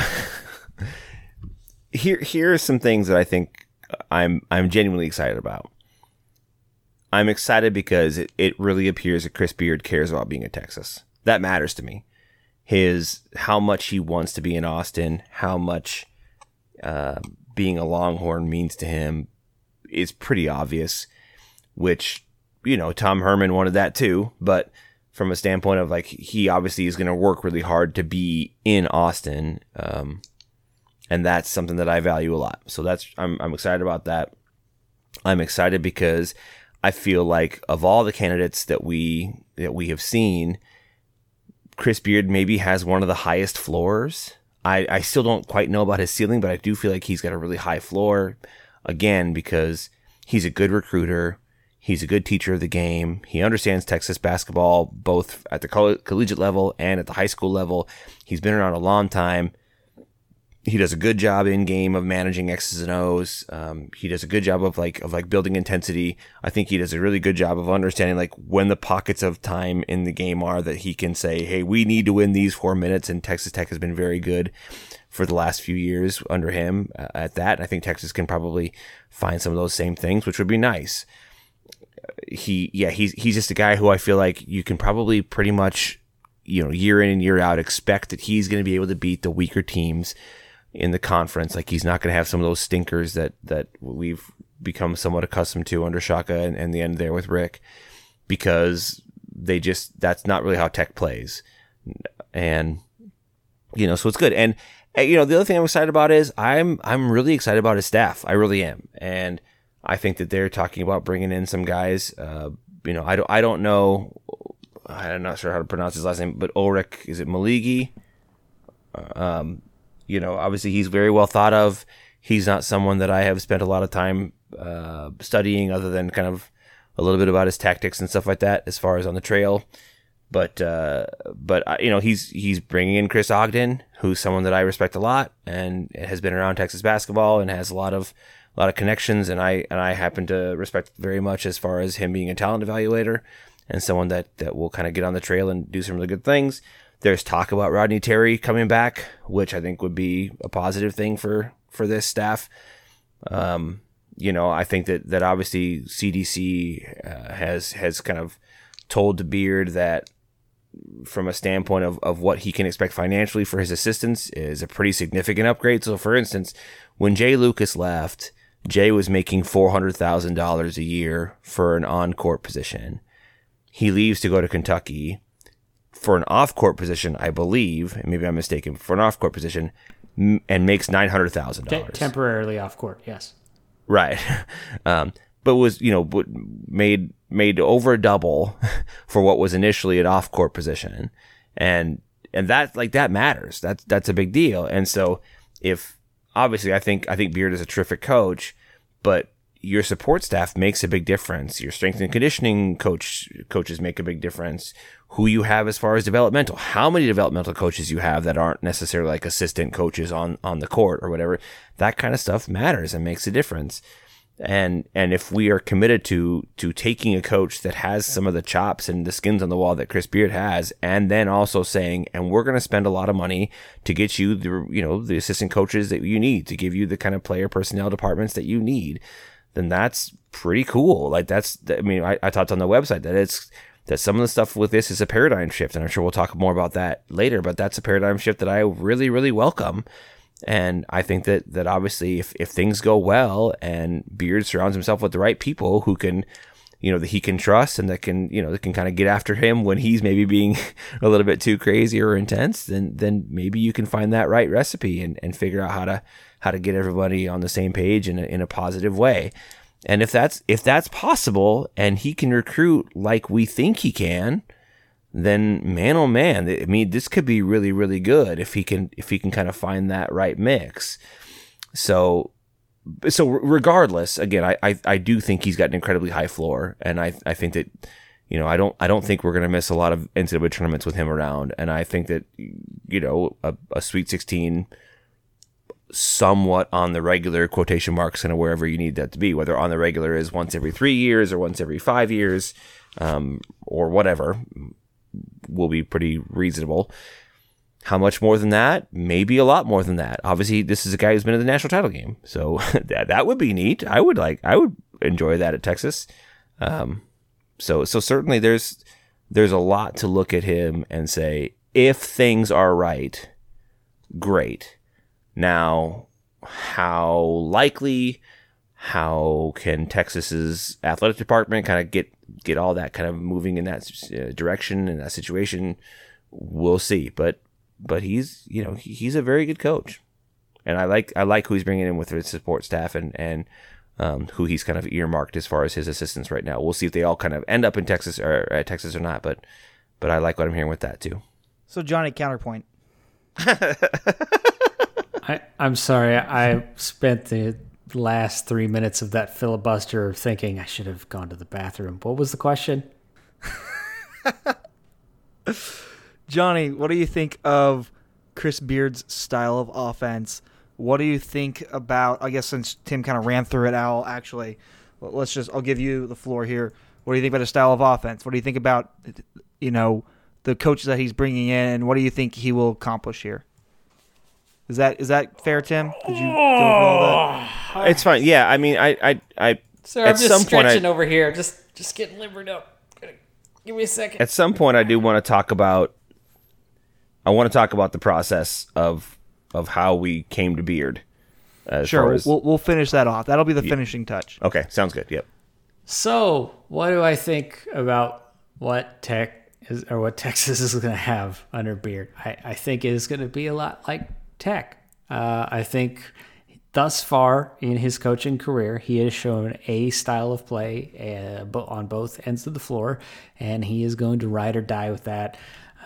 (laughs) here here are some things that I think I'm I'm genuinely excited about. I'm excited because it, it really appears that Chris Beard cares about being in Texas. That matters to me. His how much he wants to be in Austin, how much uh, being a Longhorn means to him is pretty obvious, which, you know, Tom Herman wanted that too. But from a standpoint of like, he obviously is going to work really hard to be in Austin. Um, and that's something that I value a lot. So that's, I'm, I'm excited about that. I'm excited because I feel like of all the candidates that we, that we have seen, Chris Beard maybe has one of the highest floors I, I still don't quite know about his ceiling, but I do feel like he's got a really high floor. Again, because he's a good recruiter. He's a good teacher of the game. He understands Texas basketball, both at the collegiate level and at the high school level. He's been around a long time he does a good job in game of managing X's and O's. Um, he does a good job of like of like building intensity. I think he does a really good job of understanding like when the pockets of time in the game are that he can say, "Hey, we need to win these four minutes." And Texas Tech has been very good for the last few years under him uh, at that. I think Texas can probably find some of those same things, which would be nice. He, yeah, he's he's just a guy who I feel like you can probably pretty much, you know, year in and year out expect that he's going to be able to beat the weaker teams in the conference. Like he's not going to have some of those stinkers that that we've become somewhat accustomed to under Shaka and, and the end there with Rick, because they just that's not really how Tech plays, and you know so it's good. And you know, the other thing I'm excited about is I'm I'm really excited about his staff. I really am, and I think that they're talking about bringing in some guys. Uh, you know, I don't I don't know. I'm not sure how to pronounce his last name, but Ulric is it Maligi? Um, you know, obviously he's very well thought of. He's not someone that I have spent a lot of time uh, studying, other than kind of a little bit about his tactics and stuff like that, as far as on the trail. But uh, but uh, you know he's he's bringing in Chris Ogden, who's someone that I respect a lot and has been around Texas basketball and has a lot of a lot of connections, and I and I happen to respect very much as far as him being a talent evaluator and someone that that will kind of get on the trail and do some really good things. There's talk about Rodney Terry coming back, which I think would be a positive thing for for this staff. Um, you know, I think that that obviously CDC uh, has has kind of told Beard that from a standpoint of, of what he can expect financially for his assistants is a pretty significant upgrade. So, for instance, when Jay Lucas left, Jay was making $400,000 a year for an on court position. He leaves to go to Kentucky for an off court position, I believe, maybe I'm mistaken, for an off court position and makes $900,000. temporarily off court, yes. Right. (laughs) Um, but was, you know, made made over double (laughs) for what was initially an off court position. And and that like that matters. That's that's a big deal. And so if obviously I think I think Beard is a terrific coach, but your support staff makes a big difference. Your strength and conditioning coach coaches make a big difference. Who you have as far as developmental, how many developmental coaches you have that aren't necessarily like assistant coaches on on the court or whatever. That kind of stuff matters and makes a difference and and if we are committed to to taking a coach that has some of the chops and the skins on the wall that Chris Beard has, and then also saying, and we're going to spend a lot of money to get you the you know the assistant coaches that you need to give you the kind of player personnel departments that you need, then that's pretty cool. Like that's I mean I, I talked on the website that it's that some of the stuff with this is a paradigm shift, and I'm sure we'll talk more about that later. But that's a paradigm shift that I really really welcome and I think that that obviously if, if things go well and Beard surrounds himself with the right people who can you know that he can trust and that can you know that can kind of get after him when he's maybe being (laughs) a little bit too crazy or intense then then maybe you can find that right recipe and, and figure out how to how to get everybody on the same page in a, in a positive way. And if that's if that's possible and he can recruit like we think he can then man oh man, I mean this could be really really good if he can if he can kind of find that right mix. So so regardless, again, I, I, I do think he's got an incredibly high floor, and I I think that you know I don't I don't think we're gonna miss a lot of NCAA tournaments with him around, and I think that you know a, a Sweet Sixteen somewhat on the regular quotation marks kind of wherever you need that to be whether on the regular is once every three years or once every five years um, or whatever will be pretty reasonable. How much more than that? Maybe a lot more than that. Obviously, this is a guy who's been in the national title game, so (laughs) that that would be neat. I would like, I would enjoy that at Texas. Um, so so certainly there's there's a lot to look at him and say if things are right, great. Now, how likely? How can Texas's athletic department kind of get get all that kind of moving in that uh, direction in that situation, we'll see. But but he's you know he's a very good coach, and I like I like who he's bringing in with his support staff and and um, who he's kind of earmarked as far as his assistants right now. We'll see if they all kind of end up in Texas or at Texas or not. But but I like what I'm hearing with that too. So Johnny, counterpoint. (laughs) I, I'm sorry. I spent the last three minutes of that filibuster thinking I should have gone to the bathroom. What was the question? (laughs) Johnny, what do you think of Chris Beard's style of offense? What do you think about? I guess since Tim kind of ran through it, Al. Actually, let's just. I'll give you the floor here. What do you think about his style of offense? What do you think about, you know, the coaches that he's bringing in, and what do you think he will accomplish here? Is that is that fair, Tim? Did you oh, (sighs) It's fine. Yeah, I mean, I, I, I. Sir, I'm just stretching I, over here, just, just getting livered up. Give me a second. At some point, I do want to talk about. I want to talk about the process of of how we came to Beard. sure, as, we'll we'll finish that off. That'll be the yeah. finishing touch. Okay, sounds good. Yep. So, what do I think about what Tech is or what Texas (laughs) is going to have under Beard? I, I think it is going to be a lot like Tech. Uh, I think thus far in his coaching career, he has shown a style of play uh, on both ends of the floor, and he is going to ride or die with that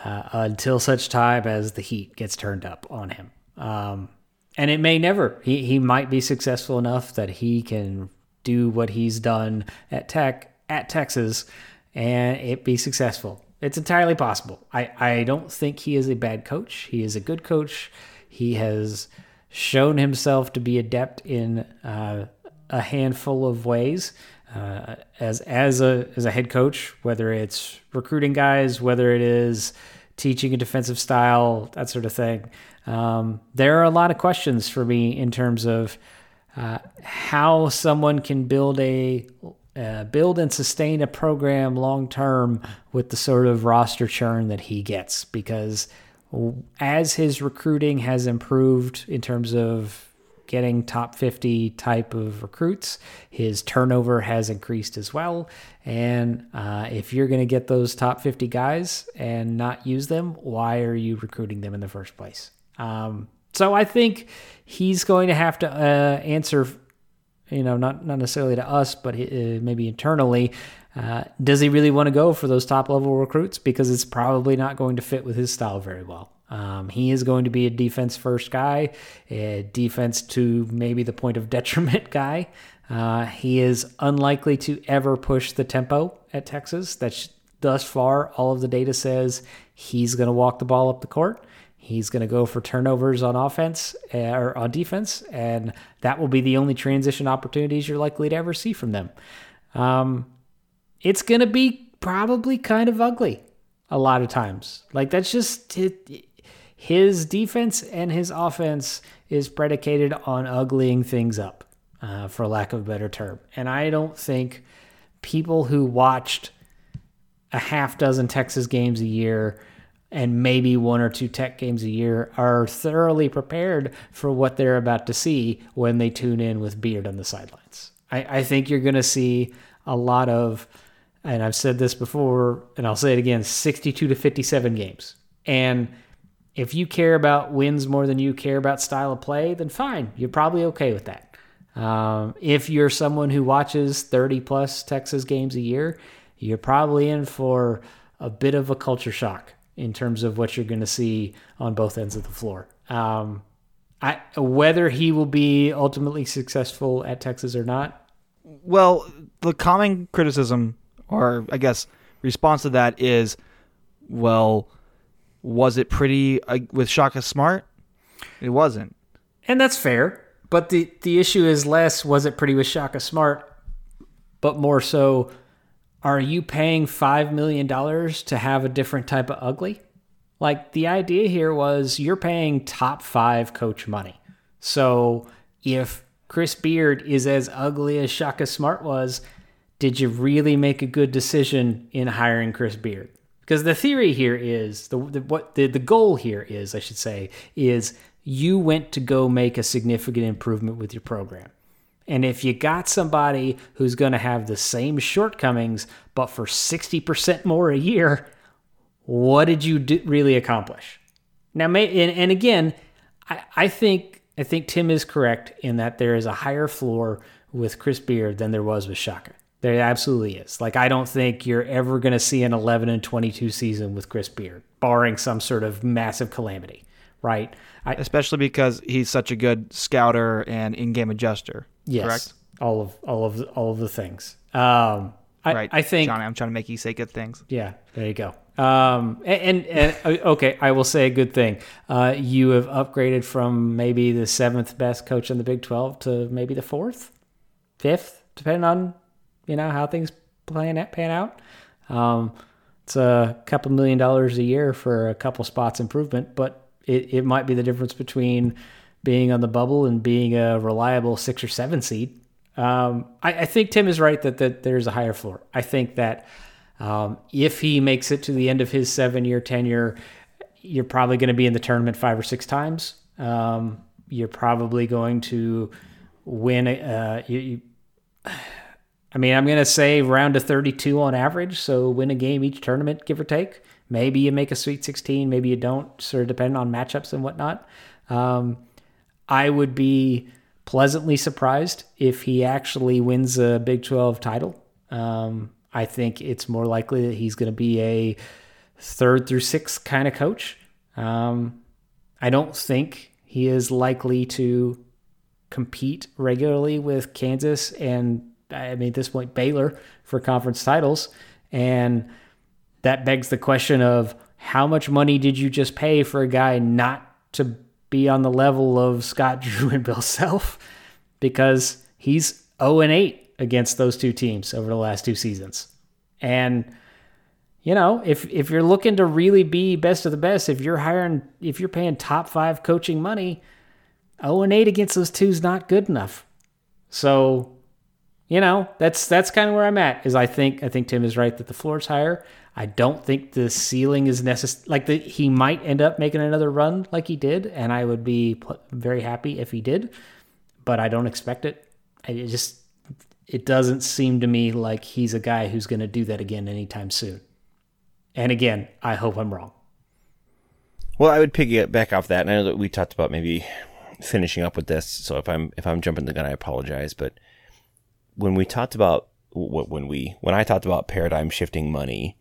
uh, until such time as the heat gets turned up on him. Um, and it may never. He he might be successful enough that he can do what he's done at Tech at Texas, and it be successful. It's entirely possible. I, I don't think he is a bad coach. He is a good coach. He has shown himself to be adept in uh, a handful of ways uh, as as a as a head coach, whether it's recruiting guys, whether it is teaching a defensive style, that sort of thing. Um, there are a lot of questions for me in terms of uh, how someone can build a uh, build and sustain a program long term with the sort of roster churn that he gets because as his recruiting has improved in terms of getting top 50 type of recruits, his turnover has increased as well. And uh, if you're going to get those top 50 guys and not use them, why are you recruiting them in the first place? Um, so I think he's going to have to uh, answer, you know, not not necessarily to us, but uh, maybe internally. Uh, does he really want to go for those top level recruits? Because it's probably not going to fit with his style very well. Um, he is going to be a defense first guy, a defense to maybe the point of (laughs) detriment guy. Uh, he is unlikely to ever push the tempo at Texas. That's thus far all of the data says he's going to walk the ball up the court. He's going to go for turnovers on offense eh, or on defense, and that will be the only transition opportunities you're likely to ever see from them. Um, it's going to be probably kind of ugly a lot of times. Like that's just his defense and his offense is predicated on uglying things up, uh, for lack of a better term. And I don't think people who watched a half dozen Texas games a year and maybe one or two tech games a year are thoroughly prepared for what they're about to see when they tune in with Beard on the sidelines. I, I think you're going to see a lot of, and I've said this before, and I'll say it again 62 to 57 games. And if you care about wins more than you care about style of play, then fine. You're probably okay with that. Um, if you're someone who watches 30 plus Texas games a year, you're probably in for a bit of a culture shock in terms of what you're going to see on both ends of the floor. Um, I, whether he will be ultimately successful at Texas or not. Well, the common criticism, or I guess response to that is, well, was it pretty uh, with Shaka Smart? It wasn't, and that's fair. But the the issue is less was it pretty with Shaka Smart, but more so are you paying $5 million to have a different type of ugly? Like the idea here was you're paying top five coach money. So if Chris Beard is as ugly as Shaka Smart was, did you really make a good decision in hiring Chris Beard? Because the theory here is the, the what the, the goal here is, I should say, is you went to go make a significant improvement with your program. And if you got somebody who's going to have the same shortcomings, but for 60% more a year, what did you do, really accomplish? Now, and, and again, I, I think I think Tim is correct in that there is a higher floor with Chris Beard than there was with Shaka. There absolutely is. Like I don't think you're ever going to see an 11 and 22 season with Chris Beard, barring some sort of massive calamity, right? I, Especially because he's such a good scouter and in-game adjuster. Yes, correct? all of all of all of the things. Um, I, right, I think Johnny. I'm trying to make you say good things. Yeah, there you go. Um, and, and, and uh, okay, I will say a good thing. Uh, you have upgraded from maybe the seventh best coach in the Big Twelve to maybe the fourth, fifth, depending on you know how things plan pan out. Um, it's a couple million dollars a year for a couple spots improvement, but it, it might be the difference between being on the bubble and being a reliable six or seven seed. Um, I, I, think Tim is right that, that there's a higher floor. I think that um, if he makes it to the end of his seven year tenure, you're probably going to be in the tournament five or six times. Um, you're probably going to win. Uh, you, you, I mean, I'm going to say round to 32 on average. So win a game each tournament, give or take. Maybe you make a Sweet 16, maybe you don't, sort of depending on matchups and whatnot. Um, I would be pleasantly surprised if he actually wins a Big 12 title. Um, I think it's more likely that he's going to be a third through sixth kind of coach. Um, I don't think he is likely to compete regularly with Kansas and I mean at this point Baylor for conference titles. And that begs the question of how much money did you just pay for a guy not to be on the level of Scott (laughs) Drew and Bill Self? Because he's 0 and 8 against those two teams over the last two seasons. And you know, if if you're looking to really be best of the best, if you're hiring if you're paying top 5 coaching money, 0 and 8 against those two is not good enough. So, you know, that's that's kind of where I'm at. Is I think I think Tim is right that the floor is higher. I don't think the ceiling is necessary. Like he might end up making another run like he did, and I would be pl- very happy if he did. But I don't expect it. I it just it doesn't seem to me like he's a guy who's going to do that again anytime soon. And again, I hope I'm wrong. Well, I would piggyback off that, and I know that we talked about maybe finishing up with this. So if I'm if I'm jumping the gun, I apologize. But when we talked about when we when I talked about paradigm shifting money,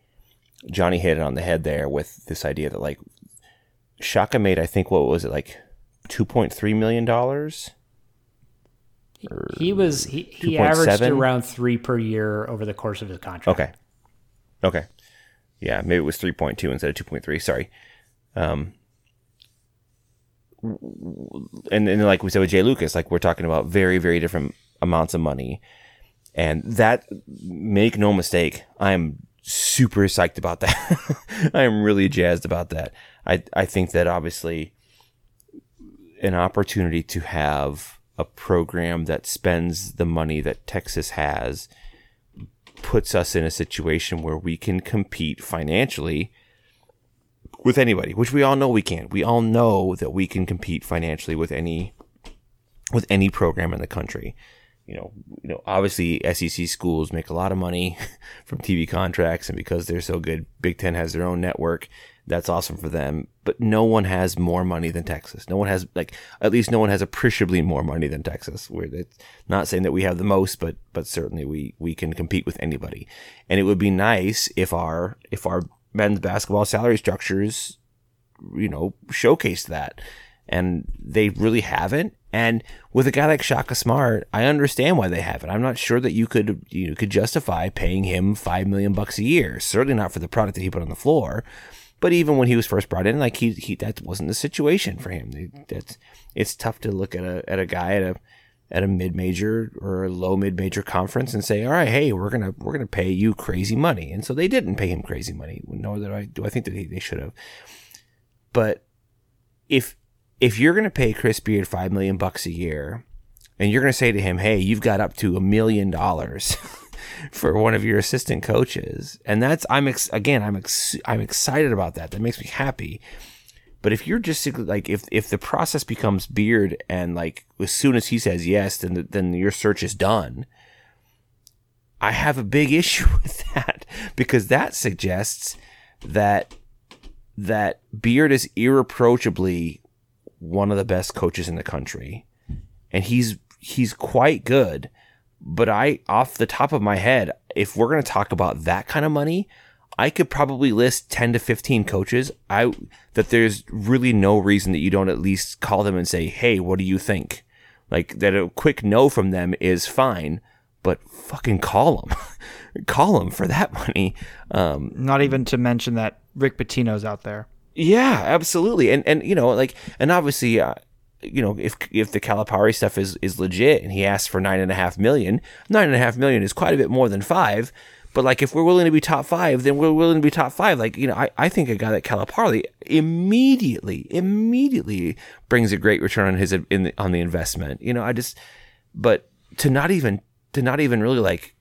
Johnny hit it on the head there with this idea that like Shaka made, I think, what was it like, two point three million dollars. He was he, he averaged around three per year over the course of his contract. Okay. Okay. Yeah, maybe it was three point two instead of two point three. Sorry. Um, and and like we said with Jay Lucas, like we're talking about very very different amounts of money, and that make no mistake, I'm super psyched about that. (laughs) I am really jazzed about that. I I think that obviously an opportunity to have a program that spends the money that Texas has puts us in a situation where we can compete financially with anybody, which we all know we can. We all know that we can compete financially with any with any program in the country. You know, you know, obviously SEC schools make a lot of money (laughs) from TV contracts, and because they're so good, Big Ten has their own network. That's awesome for them. But no one has more money than Texas. No one has like at least no one has appreciably more money than Texas. We're it's not saying that we have the most, but but certainly we we can compete with anybody. And it would be nice if our if our men's basketball salary structures, you know, showcase that. And they really haven't. And with a guy like Shaka Smart, I understand why they have it. I'm not sure that you could you could justify paying him five million bucks a year. Certainly not for the product that he put on the floor. But even when he was first brought in, like he, he that wasn't the situation for him. That's it's tough to look at a at a guy at a at a mid major or a low mid major conference and say, all right, hey, we're gonna we're gonna pay you crazy money, and so they didn't pay him crazy money. Nor that I do I think that they, they should have. But if if you're gonna pay Chris Beard five million bucks a year, and you're gonna say to him, hey, you've got up to a million dollars. (laughs) for one of your assistant coaches, and that's I'm ex- again I'm ex- I'm excited about that. That makes me happy but if you're just like if if the process becomes Beard and like as soon as he says yes, then then your search is done. I have a big (laughs) issue with that because that suggests that that Beard is irreproachably one of the best coaches in the country, and he's he's quite good. But I, off the top of my head, if we're going to talk about that kind of money, I could probably list 10 to 15 coaches I that there's really no reason that you don't at least call them and say, "Hey, what do you think?" Like that a quick no from them is fine, but fucking call them. (laughs) call them for that money. Um, Not even to mention that Rick Pitino's out there. Yeah, absolutely. And and you know, like and obviously uh, you know, if if the Calipari stuff is is legit and he asks for nine and a half million, nine and a half million is quite a bit more than five. But like, if we're willing to be top five, then we're willing to be top five. Like, you know, I, I think a guy like Calipari immediately, immediately brings a great return on his in the, on the investment. You know, I just, but to not even to not even really like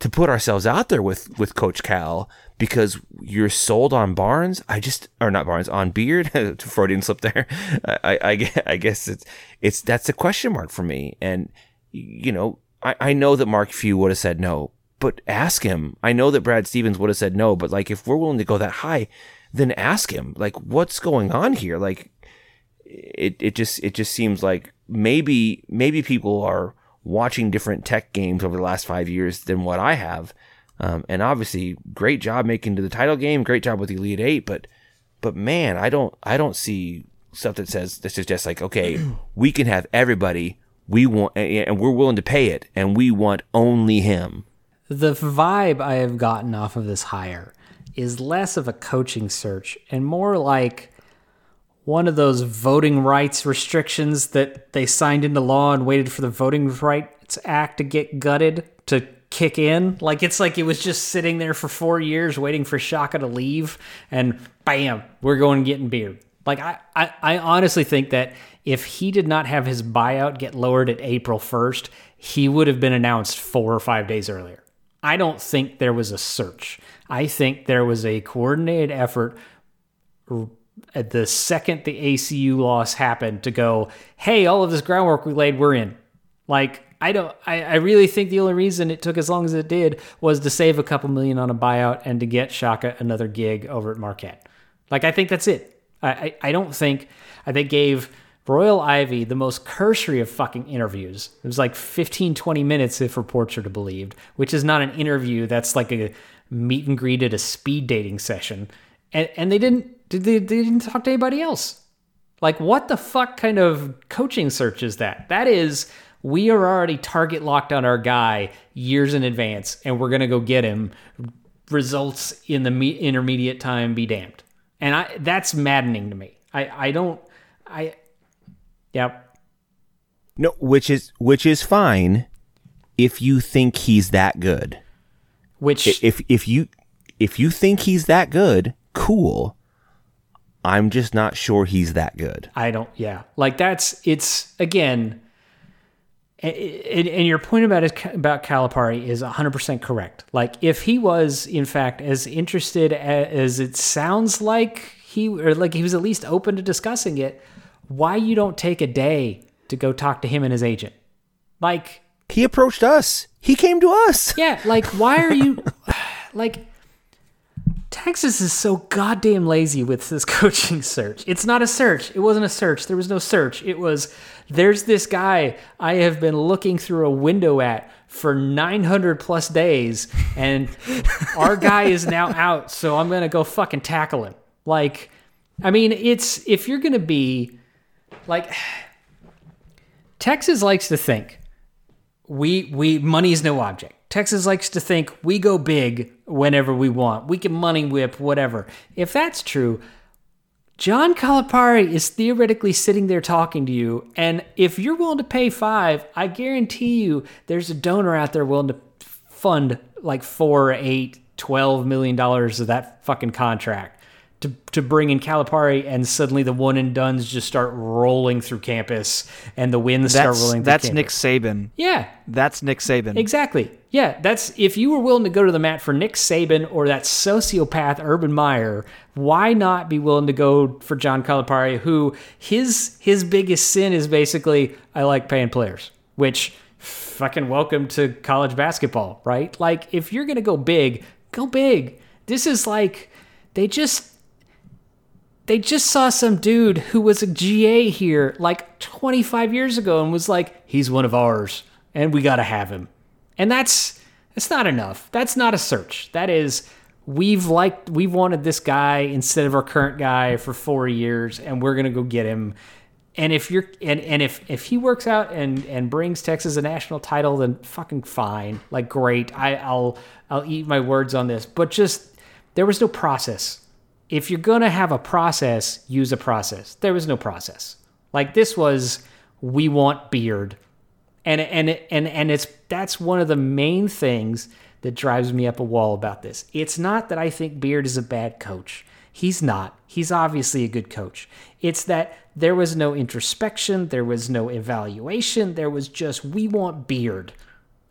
to put ourselves out there with with Coach Cal because you're sold on Barnes. I just or not Barnes on Beard. (laughs) Freudian slip there. I, I I guess it's it's that's a question mark for me. And you know, I, I know that Mark Few would have said no, but ask him. I know that Brad Stevens would have said no, but like if we're willing to go that high, then ask him. Like, what's going on here? Like, it it just it just seems like maybe maybe people are watching different tech games over the last five years than what I have. Um, and obviously, great job making to the title game, great job with the Elite Eight, but but man, I don't I don't see stuff that says this is just like okay, (clears throat) we can have everybody we want, and we're willing to pay it, and we want only him. The vibe I have gotten off of this hire is less of a coaching search and more like one of those voting rights restrictions that they signed into law and waited for the Voting Rights Act to get gutted to kick in. Like it's like it was just sitting there for four years waiting for Shaka to leave, and bam, we're going getting beard. Like I, I, I honestly think that if he did not have his buyout get lowered at April 1st, he would have been announced four or five days earlier. I don't think there was a search. I think there was a coordinated effort at the second the ACU loss happened to go, hey, all of this groundwork we laid, we're in. Like, I don't I, I really think the only reason it took as long as it did was to save a couple million on a buyout and to get Shaka another gig over at Marquette. Like I think that's it. I, I, I don't think think gave Royal Ivey the most cursory of fucking interviews. It was like 15, 20 minutes if reports are to believed, which is not an interview. That's like a meet and greet at a speed dating session. And, and they didn't did they, they didn't talk to anybody else. Like what the fuck kind of coaching search is that? That is we are already target locked on our guy years in advance and we're going to go get him results in the me- intermediate time be damned and i that's maddening to me i i don't i yep No, which is which is fine if you think he's that good. which If if you if you think he's that good, cool. I'm just not sure he's that good. I don't. Yeah, like that's it's again. And, and your point about it, about Calipari is 100% correct. Like if he was in fact as interested as it sounds like he or like he was at least open to discussing it, why you don't take a day to go talk to him and his agent? Like He approached us. He came to us. yeah, like why are you (laughs) like Texas is so goddamn lazy with this (laughs) coaching search. It's not a search. It wasn't a search. There was no search. It was there's this guy I have been looking through a window at for 900 plus days and (laughs) our guy is now out, so I'm going to go fucking tackle him. Like I mean, it's if you're going to be like (sighs) Texas likes to think we we money is no object. Texas likes to think we go big whenever we want. We can money whip whatever. If that's true, John Calipari is theoretically sitting there talking to you, and if you're willing to pay five, I guarantee you there's a donor out there willing to fund like four, eight, twelve million dollars of that fucking contract to to bring in Calipari, and suddenly the one and dones just start rolling through campus, and the wins start rolling. that's through Nick. Saban. Yeah, That's Nick Saban. Exactly. Yeah, that's if you were willing to go to the mat for Nick Saban or that sociopath Urban Meyer, why not be willing to go for John Calipari, who his his biggest sin is basically I like paying players, which fucking welcome to college basketball, right? Like if you're gonna go big, go big. This is like they just they just saw some dude who was a GA here like 25 years ago and was like, he's one of ours and we got to have him. And that's that's not enough. That's not a search. That is we've liked we've wanted this guy instead of our current guy for 4 years and we're going to go get him. And if you're and, and if if he works out and and brings Texas a national title then fucking fine. Like great. I I'll I'll eat my words on this. But just there was no process if you're going to have a process, use a process. There was no process. Like this was we want beard. And and and and it's that's one of the main things that drives me up a wall about this. It's not that I think Beard is a bad coach. He's not. He's obviously a good coach. It's that there was no introspection, there was no evaluation, there was just we want Beard.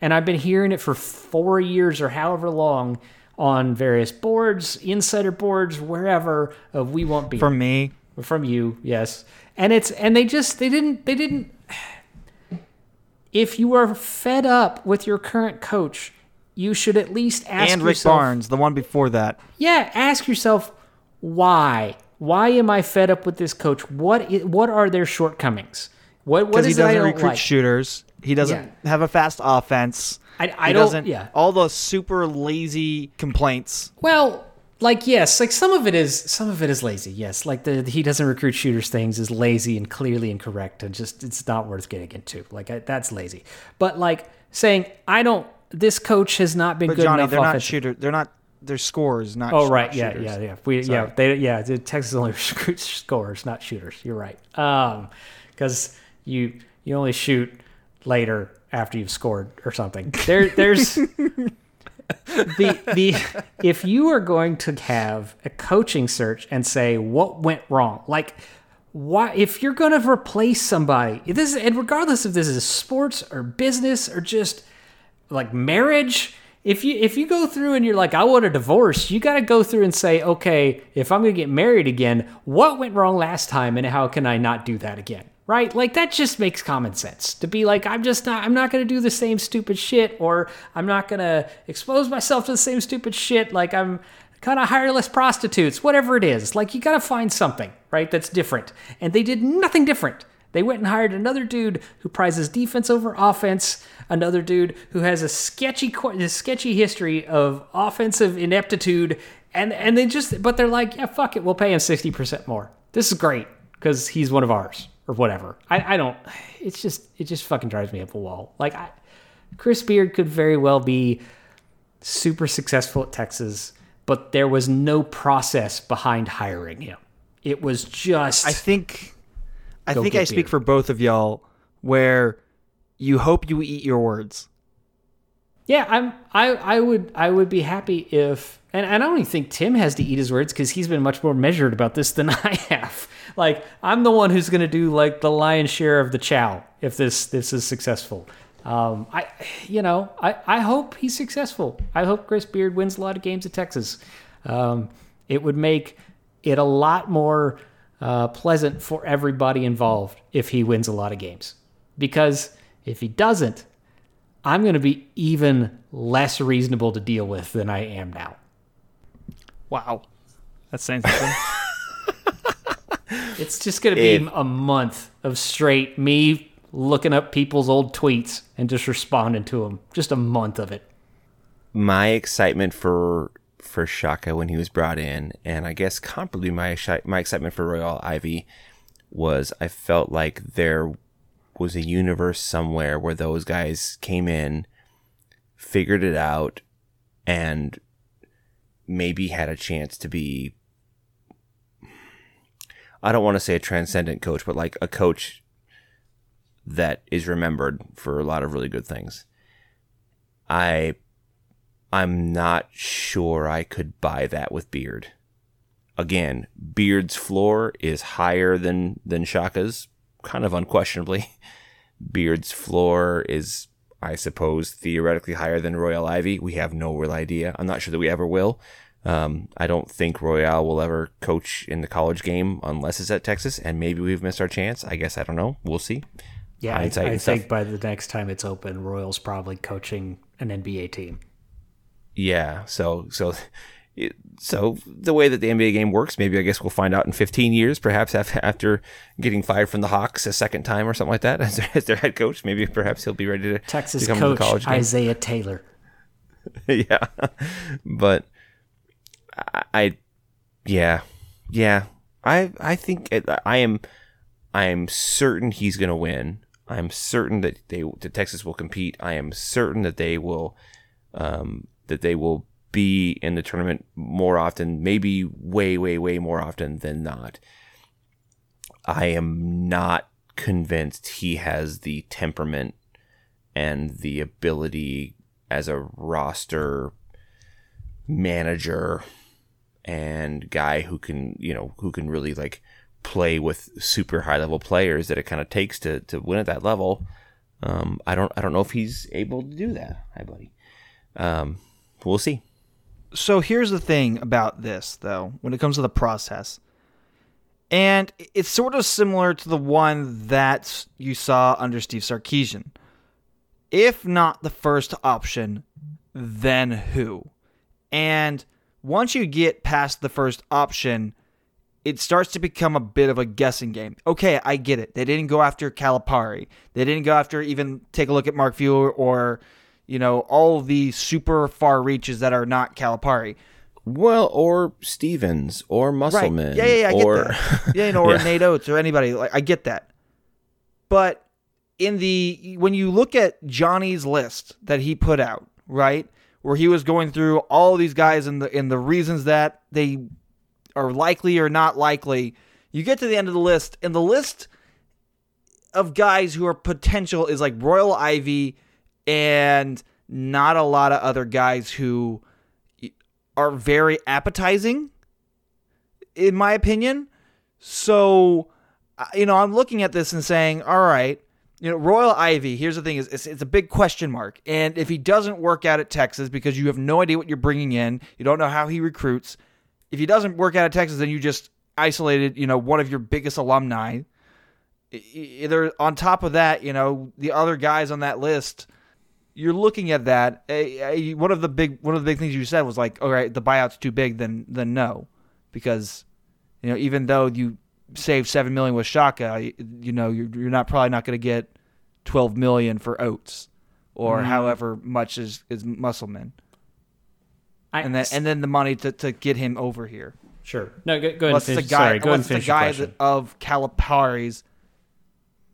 And I've been hearing it for 4 years or however long on various boards, insider boards, wherever of we want beer From me, from you, yes. And it's and they just they didn't they didn't if you are fed up with your current coach, you should at least ask and Rick yourself Barnes, the one before that. Yeah, ask yourself why. Why am I fed up with this coach? What what are their shortcomings? What what he is I doesn't recruit like? shooters. He doesn't Yeah. have a fast offense. I, I don't. Yeah. All the super lazy complaints. Well, like yes, like some of it is some of it is lazy. Yes, like the he doesn't recruit shooters things is lazy and clearly incorrect and just it's not worth getting into. Like I, that's lazy. But like saying I don't. This coach has not been But good Johnny, enough they're not shooter. They're not. their scores, not. Oh right, not yeah, shooters. yeah, yeah. We yeah, they yeah. Texas only (laughs) recruits scorers, not shooters. You're right. Um, because you you only shoot later after you've scored or something. (laughs) There there's (laughs) the the if you are going to have a coaching search and say what went wrong, like why if you're going to replace somebody, this and regardless if this is sports or business or just like marriage if you if you go through and you're like i want a divorce you got to go through and say okay if i'm going to get married again what went wrong last time and how can i not do that again right? Like that just makes common sense to be like i'm just not i'm not going to do the same stupid shit or i'm not going to expose myself to the same stupid shit. Like i'm kind of hire less prostitutes whatever it is. Like you got to find something right that's different. And they did nothing different. They went and hired another dude who prizes defense over offense, another dude who has a sketchy a sketchy history of offensive ineptitude, and and they just but they're like, yeah, fuck it, we'll pay him sixty percent more. This is great because he's one of ours or whatever. I, I don't. It's just it just fucking drives me up a wall. Like I, Chris Beard could very well be super successful at Texas, but there was no process behind hiring him. It was just I think. I think I speak for both of y'all. Where you hope you eat your words. Yeah, I'm. I I would I would be happy if, and I don't even think Tim has to eat his words because he's been much more measured about this than (laughs) I have. Like I'm the one who's going to do like the lion's share of the chow if this this is successful. Um, I, you know, I I hope he's successful. I hope Chris Beard wins a lot of games at Texas. Um, it would make it a lot more uh, pleasant for everybody involved if he wins a lot of games. Because if he doesn't, I'm going to be even less reasonable to deal with than I am now. Wow, that's saying something. It's just going to be If- a month of straight me looking up people's old tweets and just responding to them. Just a month of it. my excitement for for Shaka when he was brought in, and I guess comparably my my excitement for Royal Ivey was I felt like there was a universe somewhere where those guys came in, figured it out, and maybe had a chance to be. I don't want to say a transcendent coach, but like a coach that is remembered for a lot of really good things. I I'm not sure I could buy that with Beard. Again, Beard's floor is higher than than Shaka's, kind of unquestionably. (laughs) Beard's floor is, I suppose, theoretically higher than Royal Ivey. We have no real idea. I'm not sure that we ever will. Um, I don't think Royal will ever coach in the college game unless it's at Texas, and maybe we've missed our chance. I guess I don't know. We'll see. Yeah, I, I think stuff. by the next time it's open, Royals probably coaching an NBA team. Yeah. So so so the way that the NBA game works, maybe I guess we'll find out in 15 years, perhaps after getting fired from the Hawks a second time or something like that (laughs) as their, as their head coach. Maybe perhaps he'll be ready to Texas to come coach to the college game. Isaiah Taylor. (laughs) yeah, but I, yeah, yeah. I I think it, I am I am certain he's going to win. I am certain that they that Texas will compete. I am certain that they will um, that they will be in the tournament more often, maybe way way way more often than not. I am not convinced he has the temperament and the ability as a roster manager and guy who can, you know, who can really like play with super high level players that it kind of takes to to win at that level. Um, I don't I don't know if he's able to do that. Hi, buddy. Um, we'll see. so here's the thing about this though when it comes to the process and it's sort of similar to the one that you saw under steve sarkisian if not the first option then who and once you get past the first option it starts to become a bit of a guessing game. Okay, I get it. They didn't go after Calipari. They didn't go after even take a look at Mark Few or, you know, all the super far reaches that are not Calipari. Well, or Stevens or Musselman. Right. Yeah, yeah, yeah, I or, get that. (laughs) Yeah, you know, or Yeah. Nate Oats or anybody. Like I get that. But in the when you look at Johnny's list that he put out, right, where he was going through all these guys and the and the reasons that they are likely or not likely, you get to the end of the list, and the list of guys who are potential is like Royal Ivey and not a lot of other guys who are very appetizing in my opinion. So, you know, I'm looking at this and saying, all right, you know, Royal Ivey. Here's the thing: is it's, it's a big question mark, and if he doesn't work out at Texas because you have no idea what you're bringing in, you don't know how he recruits. If he doesn't work out at Texas, then you just isolated, you know, one of your biggest alumni. Either on top of that, you know, the other guys on that list you're looking at that. One of the big one of the big things you said was like, all right, the buyout's too big. Then then no, because you know even though you saved seven million with Shaka, you, you know you're you're not probably not going to get twelve million for Oats or mm. however much is is Musselman, I, and then and then the money to, to get him over here. sure. No, go, go ahead and Unless the finish. guy, Sorry, go ahead and unless the guy question. that, of Calipari's,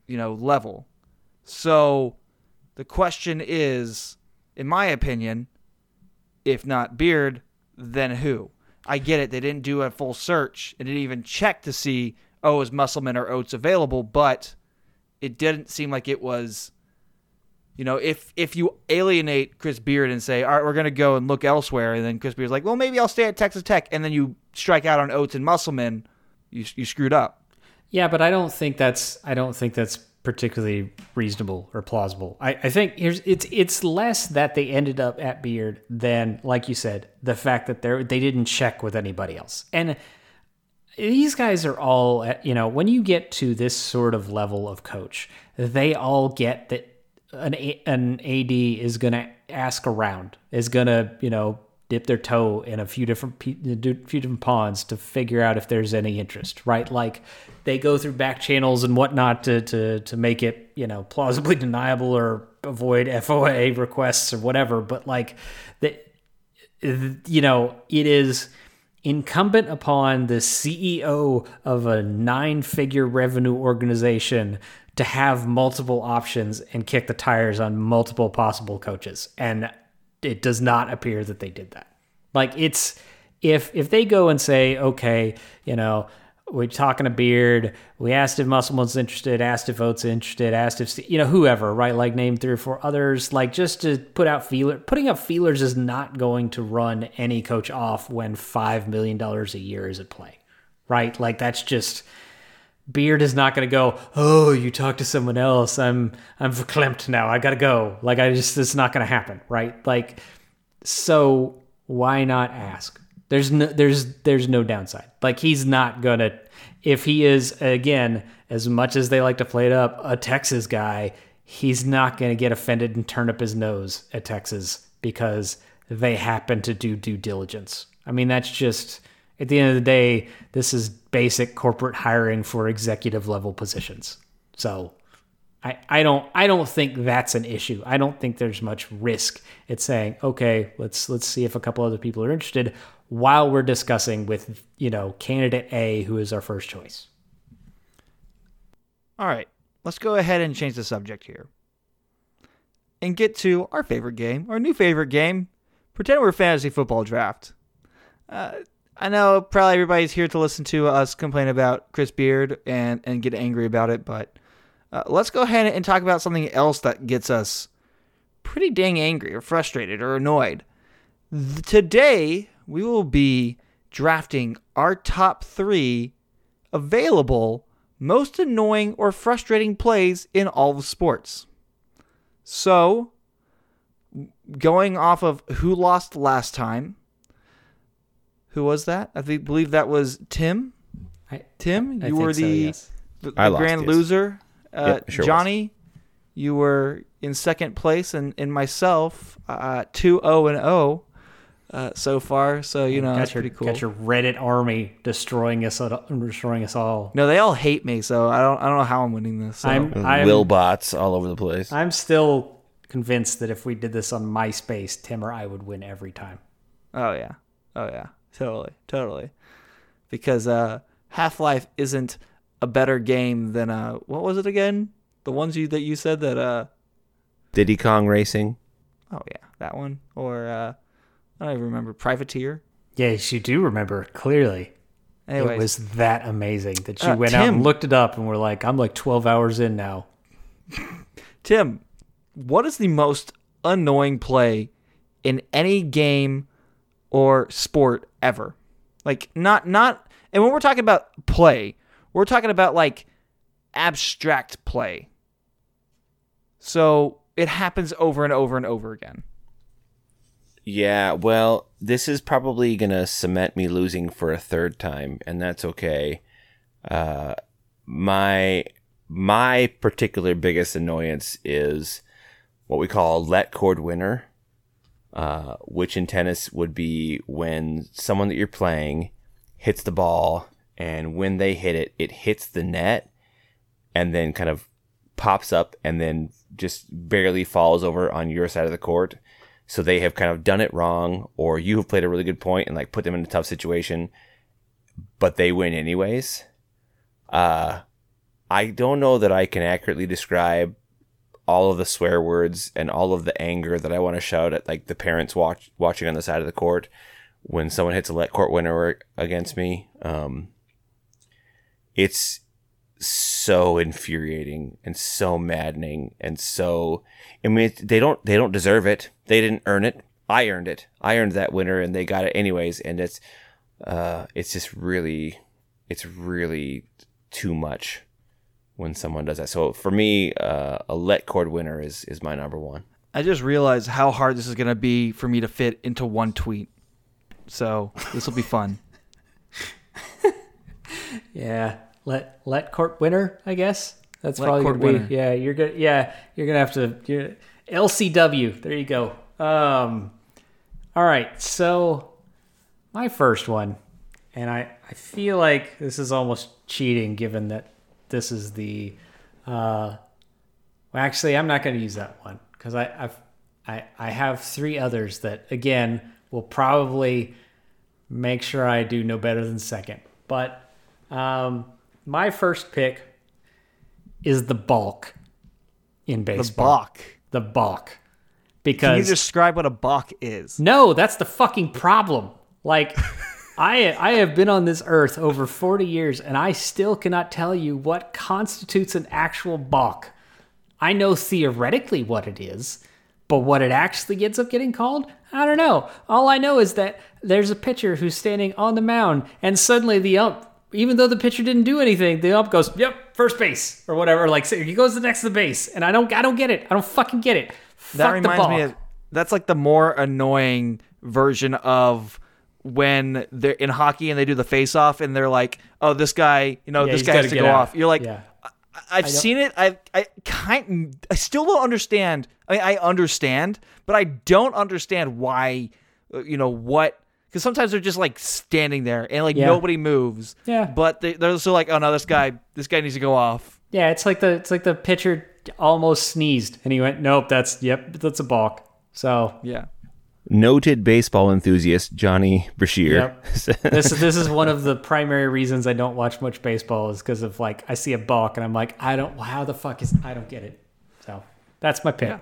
you know, level. So, the question is, in my opinion, if not Beard, then who? I get it. They didn't do a full search. They didn't even check to see, oh, is Musselman or Oats available? But it didn't seem like it was. You know, if if you alienate Chris Beard and say, all right, we're going to go and look elsewhere, and then Chris Beard's like, well, maybe I'll stay at Texas Tech, and then you strike out on Oats and Musselman, you you screwed up. Yeah, but I don't think that's I don't think that's particularly reasonable or plausible. I, I think here's it's it's less that they ended up at Beard than, like you said, the fact that they they didn't check with anybody else. And these guys are all uh, you know when you get to this sort of level of coach, they all get that an an AD is going to ask around, is going to you know dip their toe in a few different pe- few different ponds to figure out if there's any interest, right? Like they go through back channels and whatnot to to to make it you know plausibly (laughs) deniable or avoid FOIA requests or whatever. But like that, you know, it is incumbent upon the CEO of a nine figure revenue organization to have multiple options and kick the tires on multiple possible coaches. And it does not appear that they did that. Like it's if if they go and say, okay, you know, we're talking to Beard. We asked if Musselman's interested, asked if Oats interested, asked if you know whoever, right? Like name three or four others, like just to put out feeler. Putting up feelers is not going to run any coach off when five million dollars a year is at play, right? Like that's just Beard is not going to go. Oh, you talk to someone else. I'm I'm verklempt now. I got to go. Like I just it's not going to happen, right? Like so why not ask? There's no there's there's no downside. Like he's not gonna if he is again as much as they like to play it up a Texas guy, he's not gonna get offended and turn up his nose at Texas because they happen to do due diligence. I mean that's just at the end of the day, this is basic corporate hiring for executive level positions. So I, I don't I don't think that's an issue. I don't think there's much risk at saying, okay, let's let's see if a couple other people are interested while we're discussing with, you know, candidate A who is our first choice. All right, let's go ahead and change the subject here and get to our favorite game, our new favorite game. Pretend we're fantasy football draft. Uh, I know probably everybody's here to listen to us complain about Chris Beard and, and get angry about it, but uh, let's go ahead and talk about something else that gets us pretty dang angry or frustrated or annoyed. Today, we will be drafting our top three available most annoying or frustrating plays in all of sports. So, going off of who lost last time, who was that? I think, believe that was Tim. I, Tim, I you think were so, the, yes. the, I the lost, grand yes. loser. Uh, Yep, sure was. Johnny, you were in second place, and, and myself, uh, 2 0 and 0. Uh, so far. So you know, got that's your, pretty cool. Got your Reddit army destroying us, all- destroying us all. no, they all hate me, so I don't. I don't know how I'm winning this. So. I'm, I'm, Will bots all over the place. I'm still convinced that if we did this on MySpace, Tim or I would win every time. Oh yeah. Oh yeah. Totally. Totally. Because uh Half-Life isn't a better game than uh what was it again? The ones you that you said that uh Diddy Kong Racing. oh yeah, that one or uh I don't even remember Privateer. Yes, you do remember clearly. Anyways, It was that amazing that you Uh, went out and looked it up and were like, I'm like 12 hours in now. (laughs) Tim, what is the most annoying play in any game or sport ever? Like not not and when we're talking about play, we're talking about like abstract play. So it happens over and over and over again. Yeah, well, this is probably going to cement me losing for a third time, and that's okay. Uh, my my particular biggest annoyance is what we call let cord winner, uh, which in tennis would be when someone that you're playing hits the ball, and when they hit it, it hits the net, and then kind of pops up, and then just barely falls over on your side of the court so they have kind of done it wrong or you have played a really good point and like put them in a tough situation but they win anyways uh i don't know that i can accurately describe all of the swear words and all of the anger that i want to shout at like the parents watch watching on the side of the court when someone hits a let cord winner against me um it's so infuriating and so maddening and so I mean they don't they don't deserve it. They didn't earn it. I earned it. I earned that winner and they got it anyways and it's uh it's just really it's really too much when someone does that. So for me uh, a let cord winner is is my number 1. I just realized how hard this is going to be for me to fit into one tweet. So, this will be fun. (laughs) Yeah, let let cord winner, I guess. That's Let probably gonna be. winner. Yeah, you're good. Yeah, you're gonna have to. LCW. There you go. Um, all right. So my first one, and I I feel like this is almost cheating, given that this is the. Uh, well, actually, I'm not going to use that one because I I've, I I have three others that again will probably make sure I do no better than second. But um, my first pick is the balk in The baseball. balk. The balk. Can you Because describe what a balk is? no, that's the fucking problem. Like (laughs) I I have been on this earth over 40 years and I still cannot tell you what constitutes an actual balk. I know theoretically what it is, but what it actually ends up getting called, I don't know. All I know is that there's a pitcher who's standing on the mound and suddenly the ump even though the pitcher didn't do anything, the ump goes, "Yep, first base" or whatever. Like so he goes to the next to the base, and I don't, I don't get it. I don't fucking get it. That Fuck reminds me of that's like the more annoying version of when they're in hockey and they do the face off and they're like, "Oh, this guy, you know, Yeah, this guy has to go out. off." You're like, Yeah. I- I've seen it. I I kind I still don't understand. I mean, I understand, but I don't understand why. You know what? Because sometimes they're just like standing there and like Yeah. nobody moves. Yeah. But they, they're still like, "Oh no, this guy, this guy needs to go off." Yeah, it's like the it's like the pitcher almost sneezed and he went, "Nope, that's yep, that's a balk." So Yeah. Noted baseball enthusiast Johnny Brashear. Yep. (laughs) this this is one of the primary reasons I don't watch much baseball is because of like I see a balk and I'm like, I don't how the fuck is I don't get it. So that's my pick.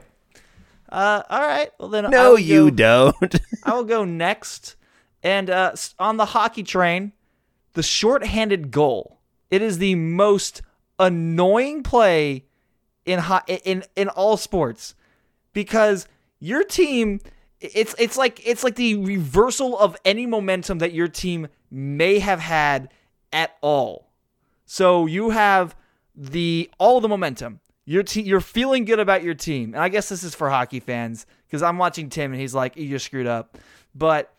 Uh, all right. Well then, I no, will you go- don't. I will go next. And uh, on the hockey train, the shorthanded goal. It is the most annoying play in ho- in in all sports because your team it's it's like it's like the reversal of any momentum that your team may have had at all. So you have the all the momentum. Your team, you're feeling good about your team, and I guess this is for hockey fans because I'm watching Tim and he's like, "You just screwed up," but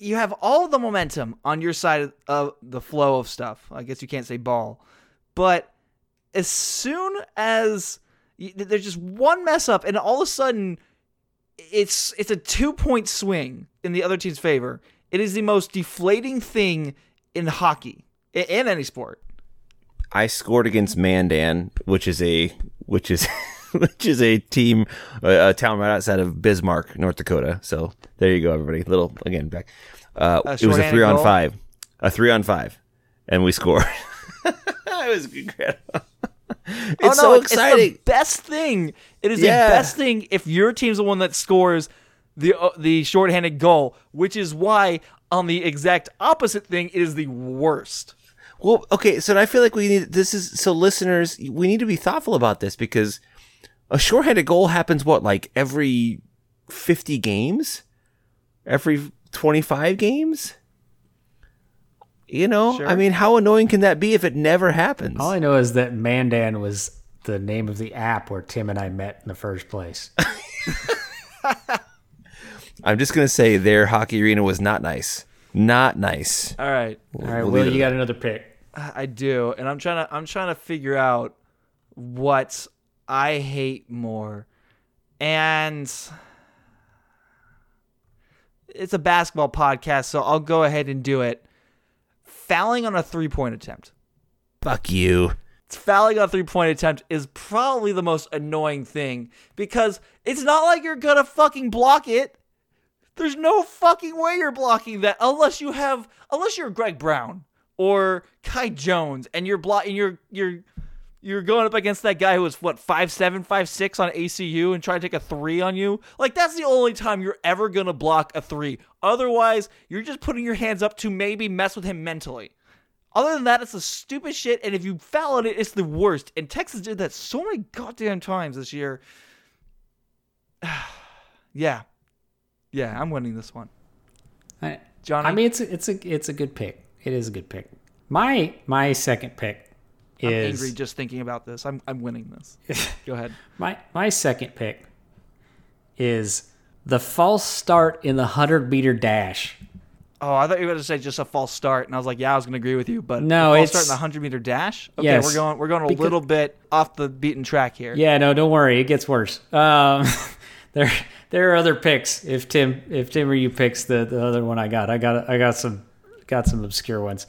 you have all the momentum on your side of the flow of stuff. I guess you can't say ball, but as soon as y- there's just one mess up, and all of a sudden it's it's a two point swing in the other team's favor. It is the most deflating thing in hockey in any sport. I scored against Mandan, which is a which is (laughs) (laughs) which is a team a, town right outside of Bismarck, North Dakota. So there you go, everybody. Little again back. Uh, it was a three on goal? five, a three on five, and we scored. (laughs) it was incredible. It's oh no, so exciting. It's the best thing. It is Yeah. the best thing if your team's the one that scores the uh, the shorthanded goal, which is why on the exact opposite thing it is the worst. Well, okay, so I feel like we need this is so listeners, we need to be thoughtful about this because a shorthanded goal happens what like every 50 games? Every 25 games? You know, Sure. I mean, how annoying can that be if it never happens? All I know is that Mandan was the name of the app where Tim and I met in the first place. (laughs) I'm just going to say their hockey arena was not nice. Not nice. All right, All right, We'll Will, you got another pick. I do, and I'm trying to I'm trying to figure out what I hate more, and it's a basketball podcast, so I'll go ahead and do it. Fouling on a three point attempt. Fuck you. fouling on a three point attempt is probably the most annoying thing because it's not like you're gonna fucking block it. There's no fucking way you're blocking that unless you have unless you're Greg Brown or Kai Jones and you're blocking you're you're you're going up against that guy who was what five seven five six on ACU and trying to take a three on you. Like that's the only time you're ever gonna block a three. Otherwise, you're just putting your hands up to maybe mess with him mentally. Other than that, it's the stupid shit, and if you foul on it, it's the worst. And Texas did that so many goddamn times this year. (sighs) yeah, yeah, I'm winning this one, I, Johnny. I mean, it's a, it's a it's a good pick. It is a good pick. My my second pick I'm is angry just thinking about this. I'm I'm winning this. (laughs) Go ahead. my my second pick is the false start in the hundred meter dash. Oh, I thought you were going to say just a false start, and I was like, yeah, I was going to agree with you, but No, false it's- start in the hundred meter dash. Okay, Yes, we're going we're going a because- little bit off the beaten track here. Yeah, no, don't worry, it gets worse. Um, (laughs) there there are other picks. If Tim if Tim or you picks the, the other one I got, I got I got some got some obscure ones.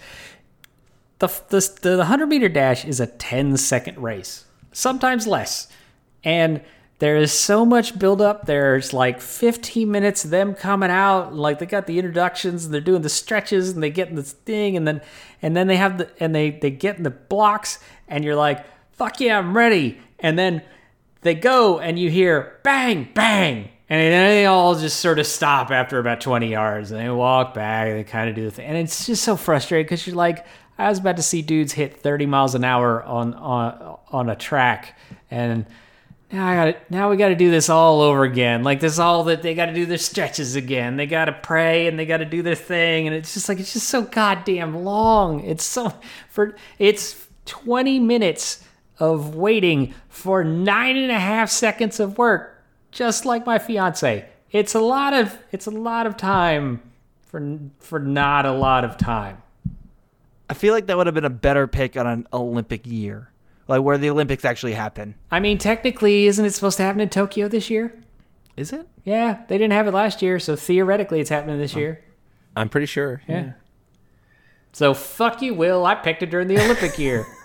The the the hundred meter dash is a 10 second race, sometimes less, and there is so much build up. There's like 15 minutes of them coming out, like they got the introductions, and they're doing the stretches, and they get in this thing, and then and then they have the and they they get in the blocks, and you're like, fuck yeah, I'm ready, and then they go and you hear bang bang. And then they all just sort of stop after about 20 yards and they walk back and they kind of do the thing. And it's just so frustrating because you're like i was about to see dudes hit 30 miles an hour on on on a track and now I got now we got to do this all over again. Like this all that they got to do their stretches again. They got to pray and they got to do their thing and it's just like it's just so goddamn long. It's so for it's 20 minutes of waiting for nine and a half seconds of work, just like my fiance. It's a lot of it's a lot of time for for not a lot of time. I feel like that would have been a better pick on an Olympic year, like where the Olympics actually happen. I mean, technically, isn't it supposed to happen in Tokyo this year? Is it? Yeah, they didn't have it last year, so theoretically, it's happening this year. I'm pretty sure. Yeah. So fuck you, Will. I picked it during the Olympic year. (laughs)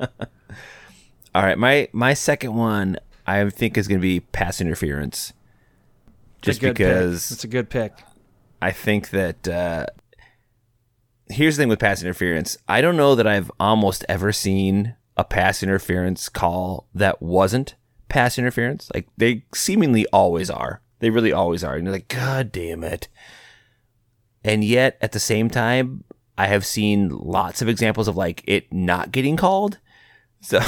(laughs) All right, my my second one I think is going to be pass interference. Just It's a pick. because it's a good pick. I think that uh, here's the thing with pass interference. I don't know that I've almost ever seen a pass interference call that wasn't pass interference. Like they seemingly always are. They really always are. And you're like, God damn it. And yet at the same time, I have seen lots of examples of like it not getting called. (laughs) So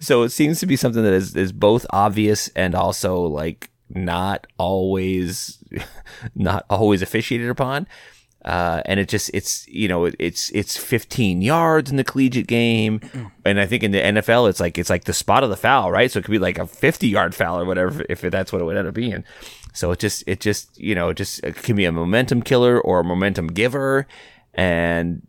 so it seems to be something that is, is both obvious and also like not always (laughs) not always officiated upon. Uh, and it just it's you know it- it's it's 15 yards in the collegiate game, and I think in the NFL it's like it's like the spot of the foul, right? So it could be like a 50 yard foul or whatever if that's what it would end up being. So it just it just you know it just it can be a momentum killer or a momentum giver, and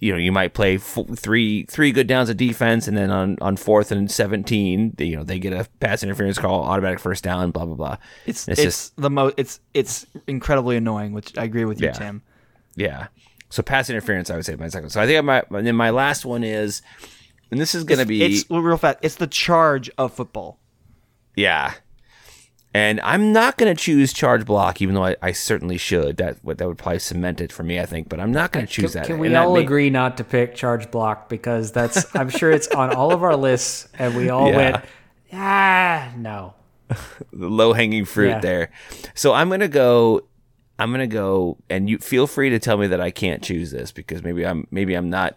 you know you might play three three good downs of defense, and then on on fourth and seventeen, they, you know they get a pass interference call, automatic first down, blah blah blah. It's it's it's, just the most it's it's incredibly annoying, which I agree with you, Yeah. Tim. Yeah. So pass interference, I would say my second. So I think my and then my last one is, and this is gonna be It's well, real fast. It's the charge of football. Yeah. And I'm not going to choose charge block, even though I, I certainly should. That would that would probably cement it for me, I think. But I'm not going to choose Can, that. can we And all may- agree not to pick charge block because that's I'm sure it's on all of our lists and we all Yeah. went ah no. (laughs) the low hanging fruit Yeah. there. So I'm gonna go. I'm gonna go, and you feel free to tell me that I can't choose this because maybe I'm maybe I'm not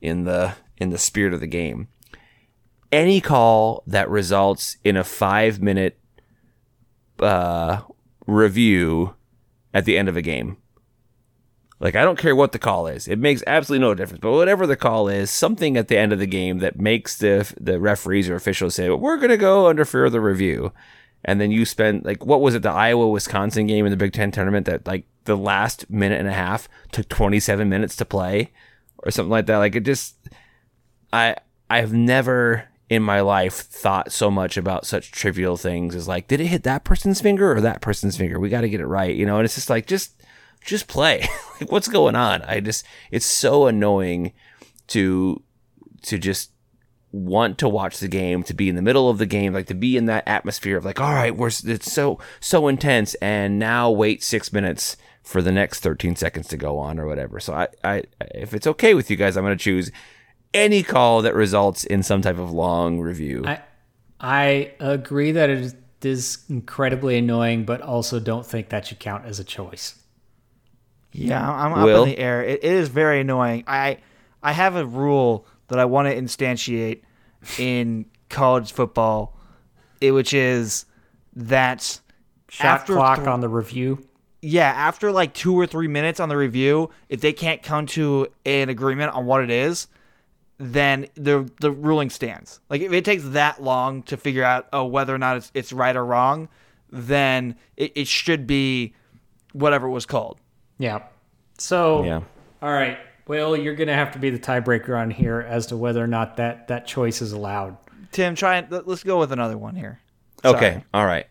in the in the spirit of the game. Any call that results in a five minute uh, review at the end of a game. Like I don't care what the call is. It makes absolutely no difference. But whatever the call is, something at the end of the game that makes the the referees or officials say, well, "We're going to go under further review." And then you spend like what was it the Iowa Wisconsin game in the Big 10 tournament that like the last minute and a half took 27 minutes to play or something like that. Like it just I I've never in my life thought so much about such trivial things as like did it hit that person's finger or that person's finger? We got to get it right, you know. And it's just like just just play. (laughs) like what's going on? I just it's so annoying to to just want to watch the game, to be in the middle of the game, like to be in that atmosphere of like, all right, we're it's so so intense, and now wait six minutes for the next 13 seconds to go on or whatever. So I, I if it's okay with you guys, I'm going to choose any call that results in some type of long review. I I agree that it is- is incredibly annoying, but also don't think that should count as a choice. Yeah, I'm up Will? in the air. It, it is very annoying. I I have a rule that I want to instantiate in college football, it, which is that Shot after clock th- on the review. yeah, after like two or three minutes on the review, if they can't come to an agreement on what it is, then the the ruling stands. Like if it takes that long to figure out oh whether or not it's it's right or wrong, then it, it should be whatever it was called. Yeah. So Yeah. all right. Well, you're gonna have to be the tiebreaker on here as to whether or not that that choice is allowed. Tim, try and let- let's go with another one here. Okay, all right.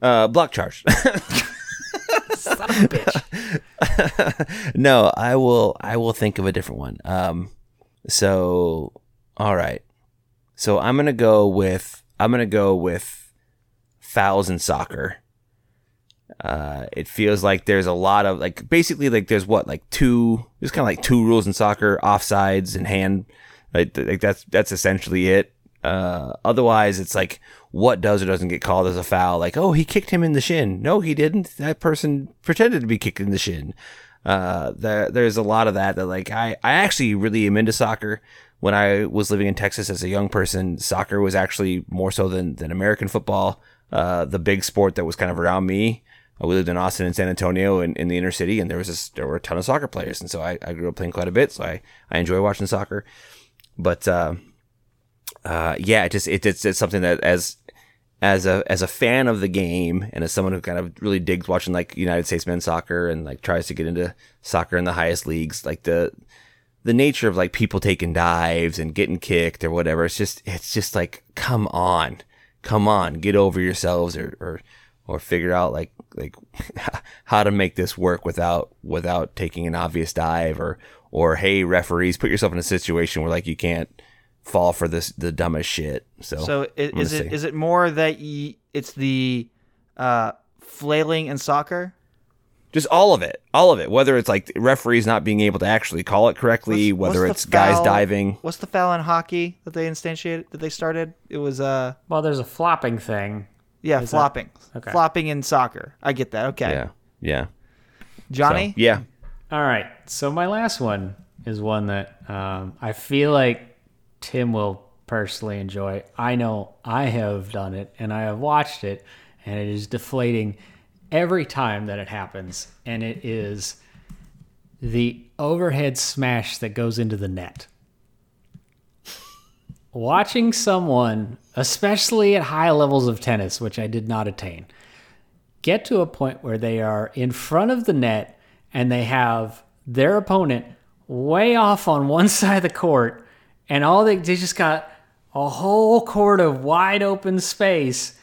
Uh, block charge. Son of a bitch. (laughs) no, I will. I will think of a different one. Um, so, all right. So I'm gonna go with. I'm gonna go with fouls in soccer. Uh, it feels like there's a lot of like basically like there's what like two there's kind of like two rules in soccer offsides and hand like, like that's that's essentially it. Uh, otherwise it's like what does or doesn't get called as a foul like oh he kicked him in the shin no he didn't that person pretended to be kicked in the shin uh, there, there's a lot of that that like I, I actually really am into soccer. When I was living in Texas as a young person, soccer was actually more so than, than American football, uh, the big sport that was kind of around me. We lived in Austin and San Antonio and in the inner city, and there was this, there were a ton of soccer players, and so I, I grew up playing quite a bit. So I, I enjoy watching soccer, but uh, uh, yeah, it just it, it's it's something that as as a as a fan of the game and as someone who kind of really digs watching like United States men's soccer and like tries to get into soccer in the highest leagues, like the the nature of like people taking dives and getting kicked or whatever, it's just it's just like come on, come on, get over yourselves or or or figure out like like (laughs) how to make this work without without taking an obvious dive or or hey referees put yourself in a situation where like you can't fall for this the dumbest shit. So So i- I'm is it say- is it more that ye, it's the uh, flailing in soccer? just all of it, all of it. Whether it's like referees not being able to actually call it correctly, What's- whether what's it's the guys diving. What's the foul in hockey that they instantiated that they started? It was uh Well, there's a flopping thing. Yeah Is that- flopping okay. flopping in soccer. I get that. Okay, Yeah, yeah, So, Johnny. yeah, All right. So my last one is one that um, I feel like Tim will personally enjoy. I know I have done it and I have watched it, and it is deflating every time that it happens. And it is the overhead smash that goes into the net. Watching someone, especially at high levels of tennis, which I did not attain, get to a point where they are in front of the net and they have their opponent way off on one (laughs) side of the court, and all they they just got a whole court of wide open space,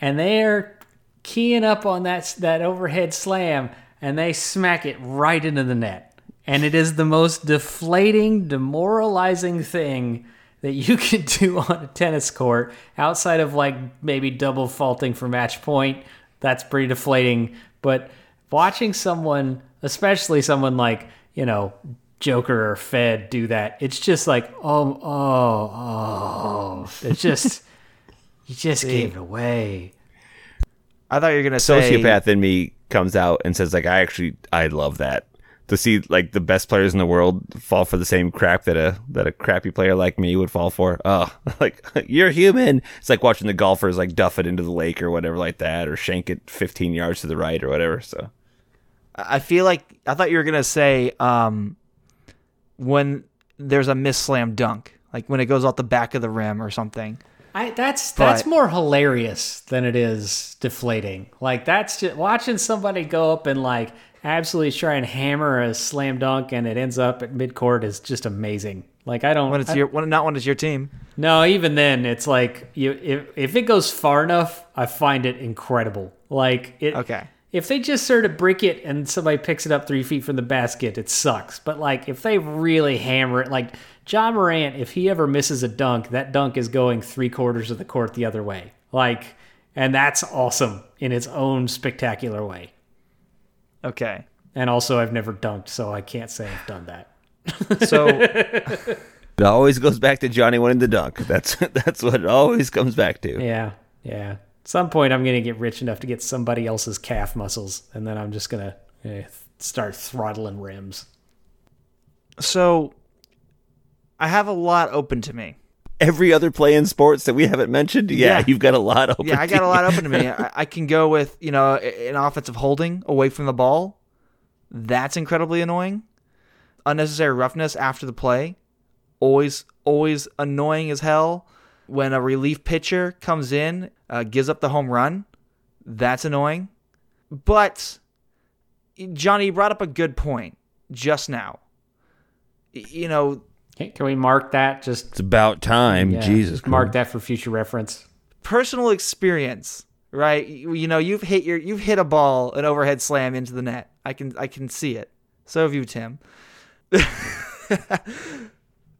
and they're keying up on that that overhead slam, and they smack it right into the net, and it is the most deflating, demoralizing thing that you (laughs) can do on a tennis court outside of like maybe double faulting for match point. That's pretty deflating, but watching someone, especially someone like, you know, Joker or Fed do that, it's just like, oh, oh, oh. It's just, (laughs) you just gave it away. I thought you were gonna say Sociopath in me comes out and says like I actually I love that to see like the best players in the world fall for the same crap that a that a crappy player like me would fall for. Oh, (laughs) like (laughs) you're human. It's like watching the golfers like duff it into the lake or whatever like that, or shank it 15 yards to the right or whatever. So I feel like I thought you were gonna say um, when there's a miss slam dunk, like when it goes off the back of the rim or something. I, that's that's But- more hilarious than it is deflating. Like that's just watching somebody go up and like absolutely try and hammer a slam dunk and it ends up at midcourt is just amazing. Like I don't When it's I- your when not when it's your team. no, even then it's like you if if it goes far enough, I find it incredible. Like it Okay. If they just sort of brick it and somebody picks it up three feet from the basket, it sucks. But like if they really hammer it, like Ja Morant, if he ever misses a dunk, that dunk is going three quarters of the court the other way. Like, and that's awesome in its own spectacular way. Okay. And also, I've never dunked, so I can't say I've done that. (laughs) So (laughs) it always goes back to Johnny winning the dunk. That's (laughs) that's what it always comes back to. Yeah, yeah. At some point, I'm gonna get rich enough to get somebody else's calf muscles, and then I'm just gonna eh, start throttling rims. so I have a lot open to me. Every other play in sports that we haven't mentioned, yeah, Yeah. you've got a lot open. Yeah, I got a lot open to me. (laughs) I, I can go with you know an offensive holding away from the ball. That's incredibly annoying. Unnecessary roughness after the play, always always annoying as hell. When a relief pitcher comes in, uh, gives up the home run, that's annoying. But Johnny, you brought up a good point just now. You know, Okay, Can we mark that? Just It's about time. yeah, Jesus, just mark that for future reference. personal experience, right? You, you know, you've hit your you've hit a ball, an overhead slam into the net. I can I can see it. So have you, Tim. (laughs)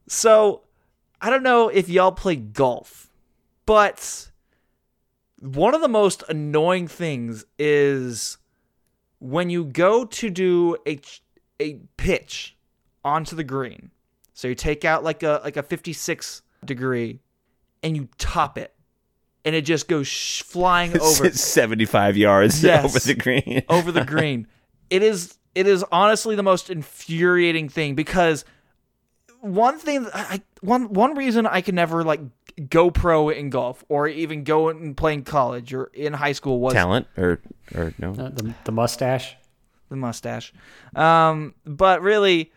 so I don't know if y'all play golf, but one of the most annoying things is when you go to do a a pitch onto the green. So you take out like a like a 56 degree and you top it and it just goes sh- flying (laughs) over 75 yards Yes. over the green. (laughs) over the green. It is it is honestly the most infuriating thing because one thing I one one reason I could never like go pro in golf or even go and play in college or in high school was Talent or or no? Uh, the, the mustache. the mustache. Um, but really,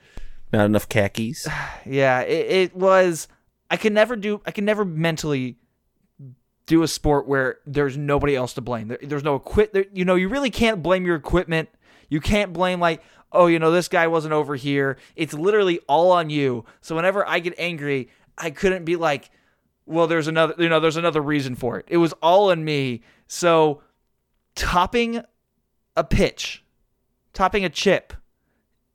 Not enough khakis. (sighs) yeah, it, it was. I can never do. I can never mentally do a sport where there's nobody else to blame. There, there's no equip. There, you know, you really can't blame your equipment. You can't blame like, oh, you know, this guy wasn't over here. It's literally all on you. So whenever I get angry, I couldn't be like, well, there's another. You know, there's another reason for it. It was all on me. So topping a pitch, topping a chip,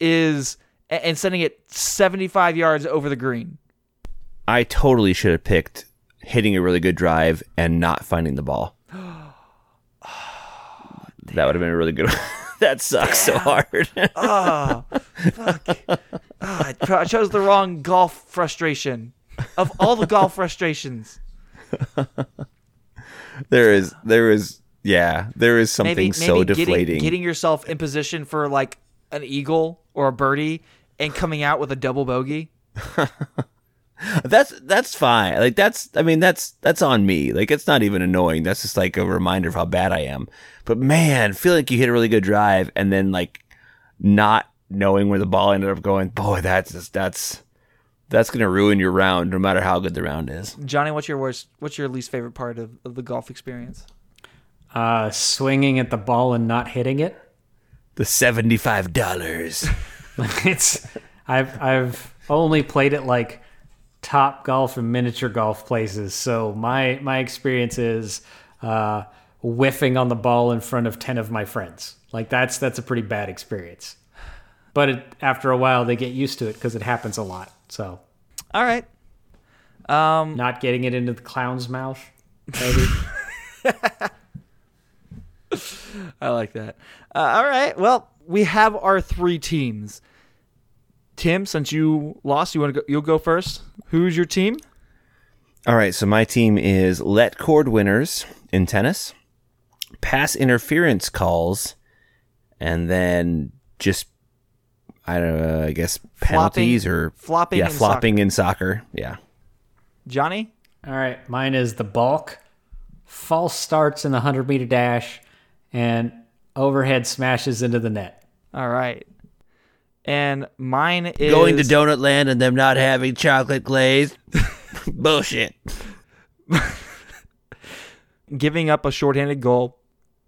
is and sending it 75 yards over the green. I totally should have picked hitting a really good drive and not finding the ball. (gasps) (gasps) that would have been a really good one. (laughs) that sucks so hard. (laughs) Oh, fuck. Ah, I I chose the wrong golf frustration. Of all the golf frustrations, (laughs) there is there is yeah, there is something maybe, maybe so getting, deflating. getting yourself in position for like an eagle or a birdie and coming out with a double bogey. (laughs) That's that's fine. Like that's I mean that's that's on me. Like it's not even annoying. That's just like a reminder of how bad I am. But man, feel like you hit a really good drive and then like not knowing where the ball ended up going. Boy, that's just that's that's gonna ruin your round, no matter how good the round is. Johnny, what's your worst? What's your least favorite part of, of the golf experience? Uh, swinging at the ball and not hitting it. The seventy five dollars. (laughs) it's I've I've only played it like Topgolf and miniature golf places, so my my experience is uh, whiffing on the ball in front of ten of my friends. Like that's that's a pretty bad experience. But it, after a while, they get used to it because it happens a lot. So All right. Um, not getting it into the clown's mouth, maybe. (laughs) I like that. Uh, all right. Well, we have our three teams. Tim, since you lost, you want to go? You'll go first. Who's your team? All right, so my team is let cord winners in tennis, pass interference calls, and then just I don't know, I guess penalties or flopping Yeah, in flopping in soccer. Yeah. Johnny. All right, mine is the balk, false starts in the 100 meter dash, and overhead smashes into the net. All right. And mine is Going to Donut Land and them not having chocolate glaze. (laughs) Bullshit. (laughs) giving up a shorthanded goal,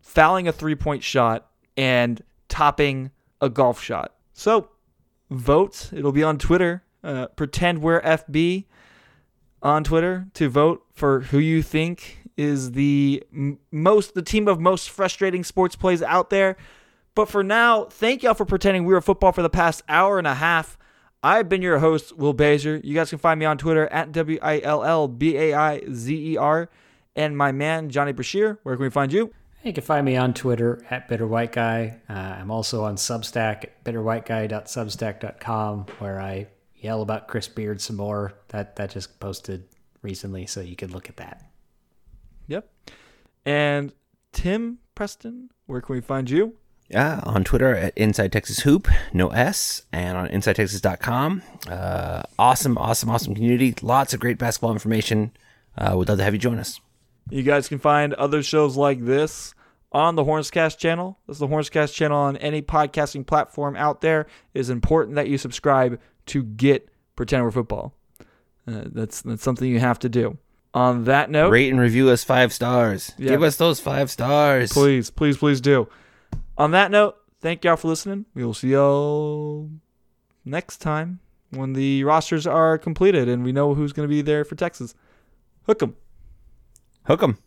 fouling a three-point shot, and topping a golf shot. So, vote. It'll be on Twitter. Uh, pretend we're FB on Twitter to vote for who you think is the most the team of most frustrating sports plays out there. But for now, thank y'all for pretending we were football for the past hour and a half. I've been your host, Will Baizer. You guys can find me on Twitter at W I L L B A I Z E R. And my man, Johnny Brashear. Where can we find you? You can find me on Twitter at bitterwhiteguy. Uh, I'm also on Substack at bitterwhiteguy.substack.com, where I yell about Chris Beard some more. That that just posted recently, so you can look at that. Yep. And Tim Preston, where can we find you? Yeah, on Twitter at Inside Texas Hoop, no S, and on InsideTexas.com. Uh, awesome, awesome, awesome community. Lots of great basketball information. Uh, would love to have you join us. You guys can find other shows like this on the Hornscast channel. This is the Hornscast channel on any podcasting platform out there. It is important that you subscribe to get Pretend We're Football. Uh, that's that's something you have to do. On that note, Rate and review us five stars. Yeah. Give us those five stars. please, please, please do. On that note, thank y'all for listening. We will see y'all next time when the rosters are completed and we know who's going to be there for Texas. Hook 'em. Hook 'em.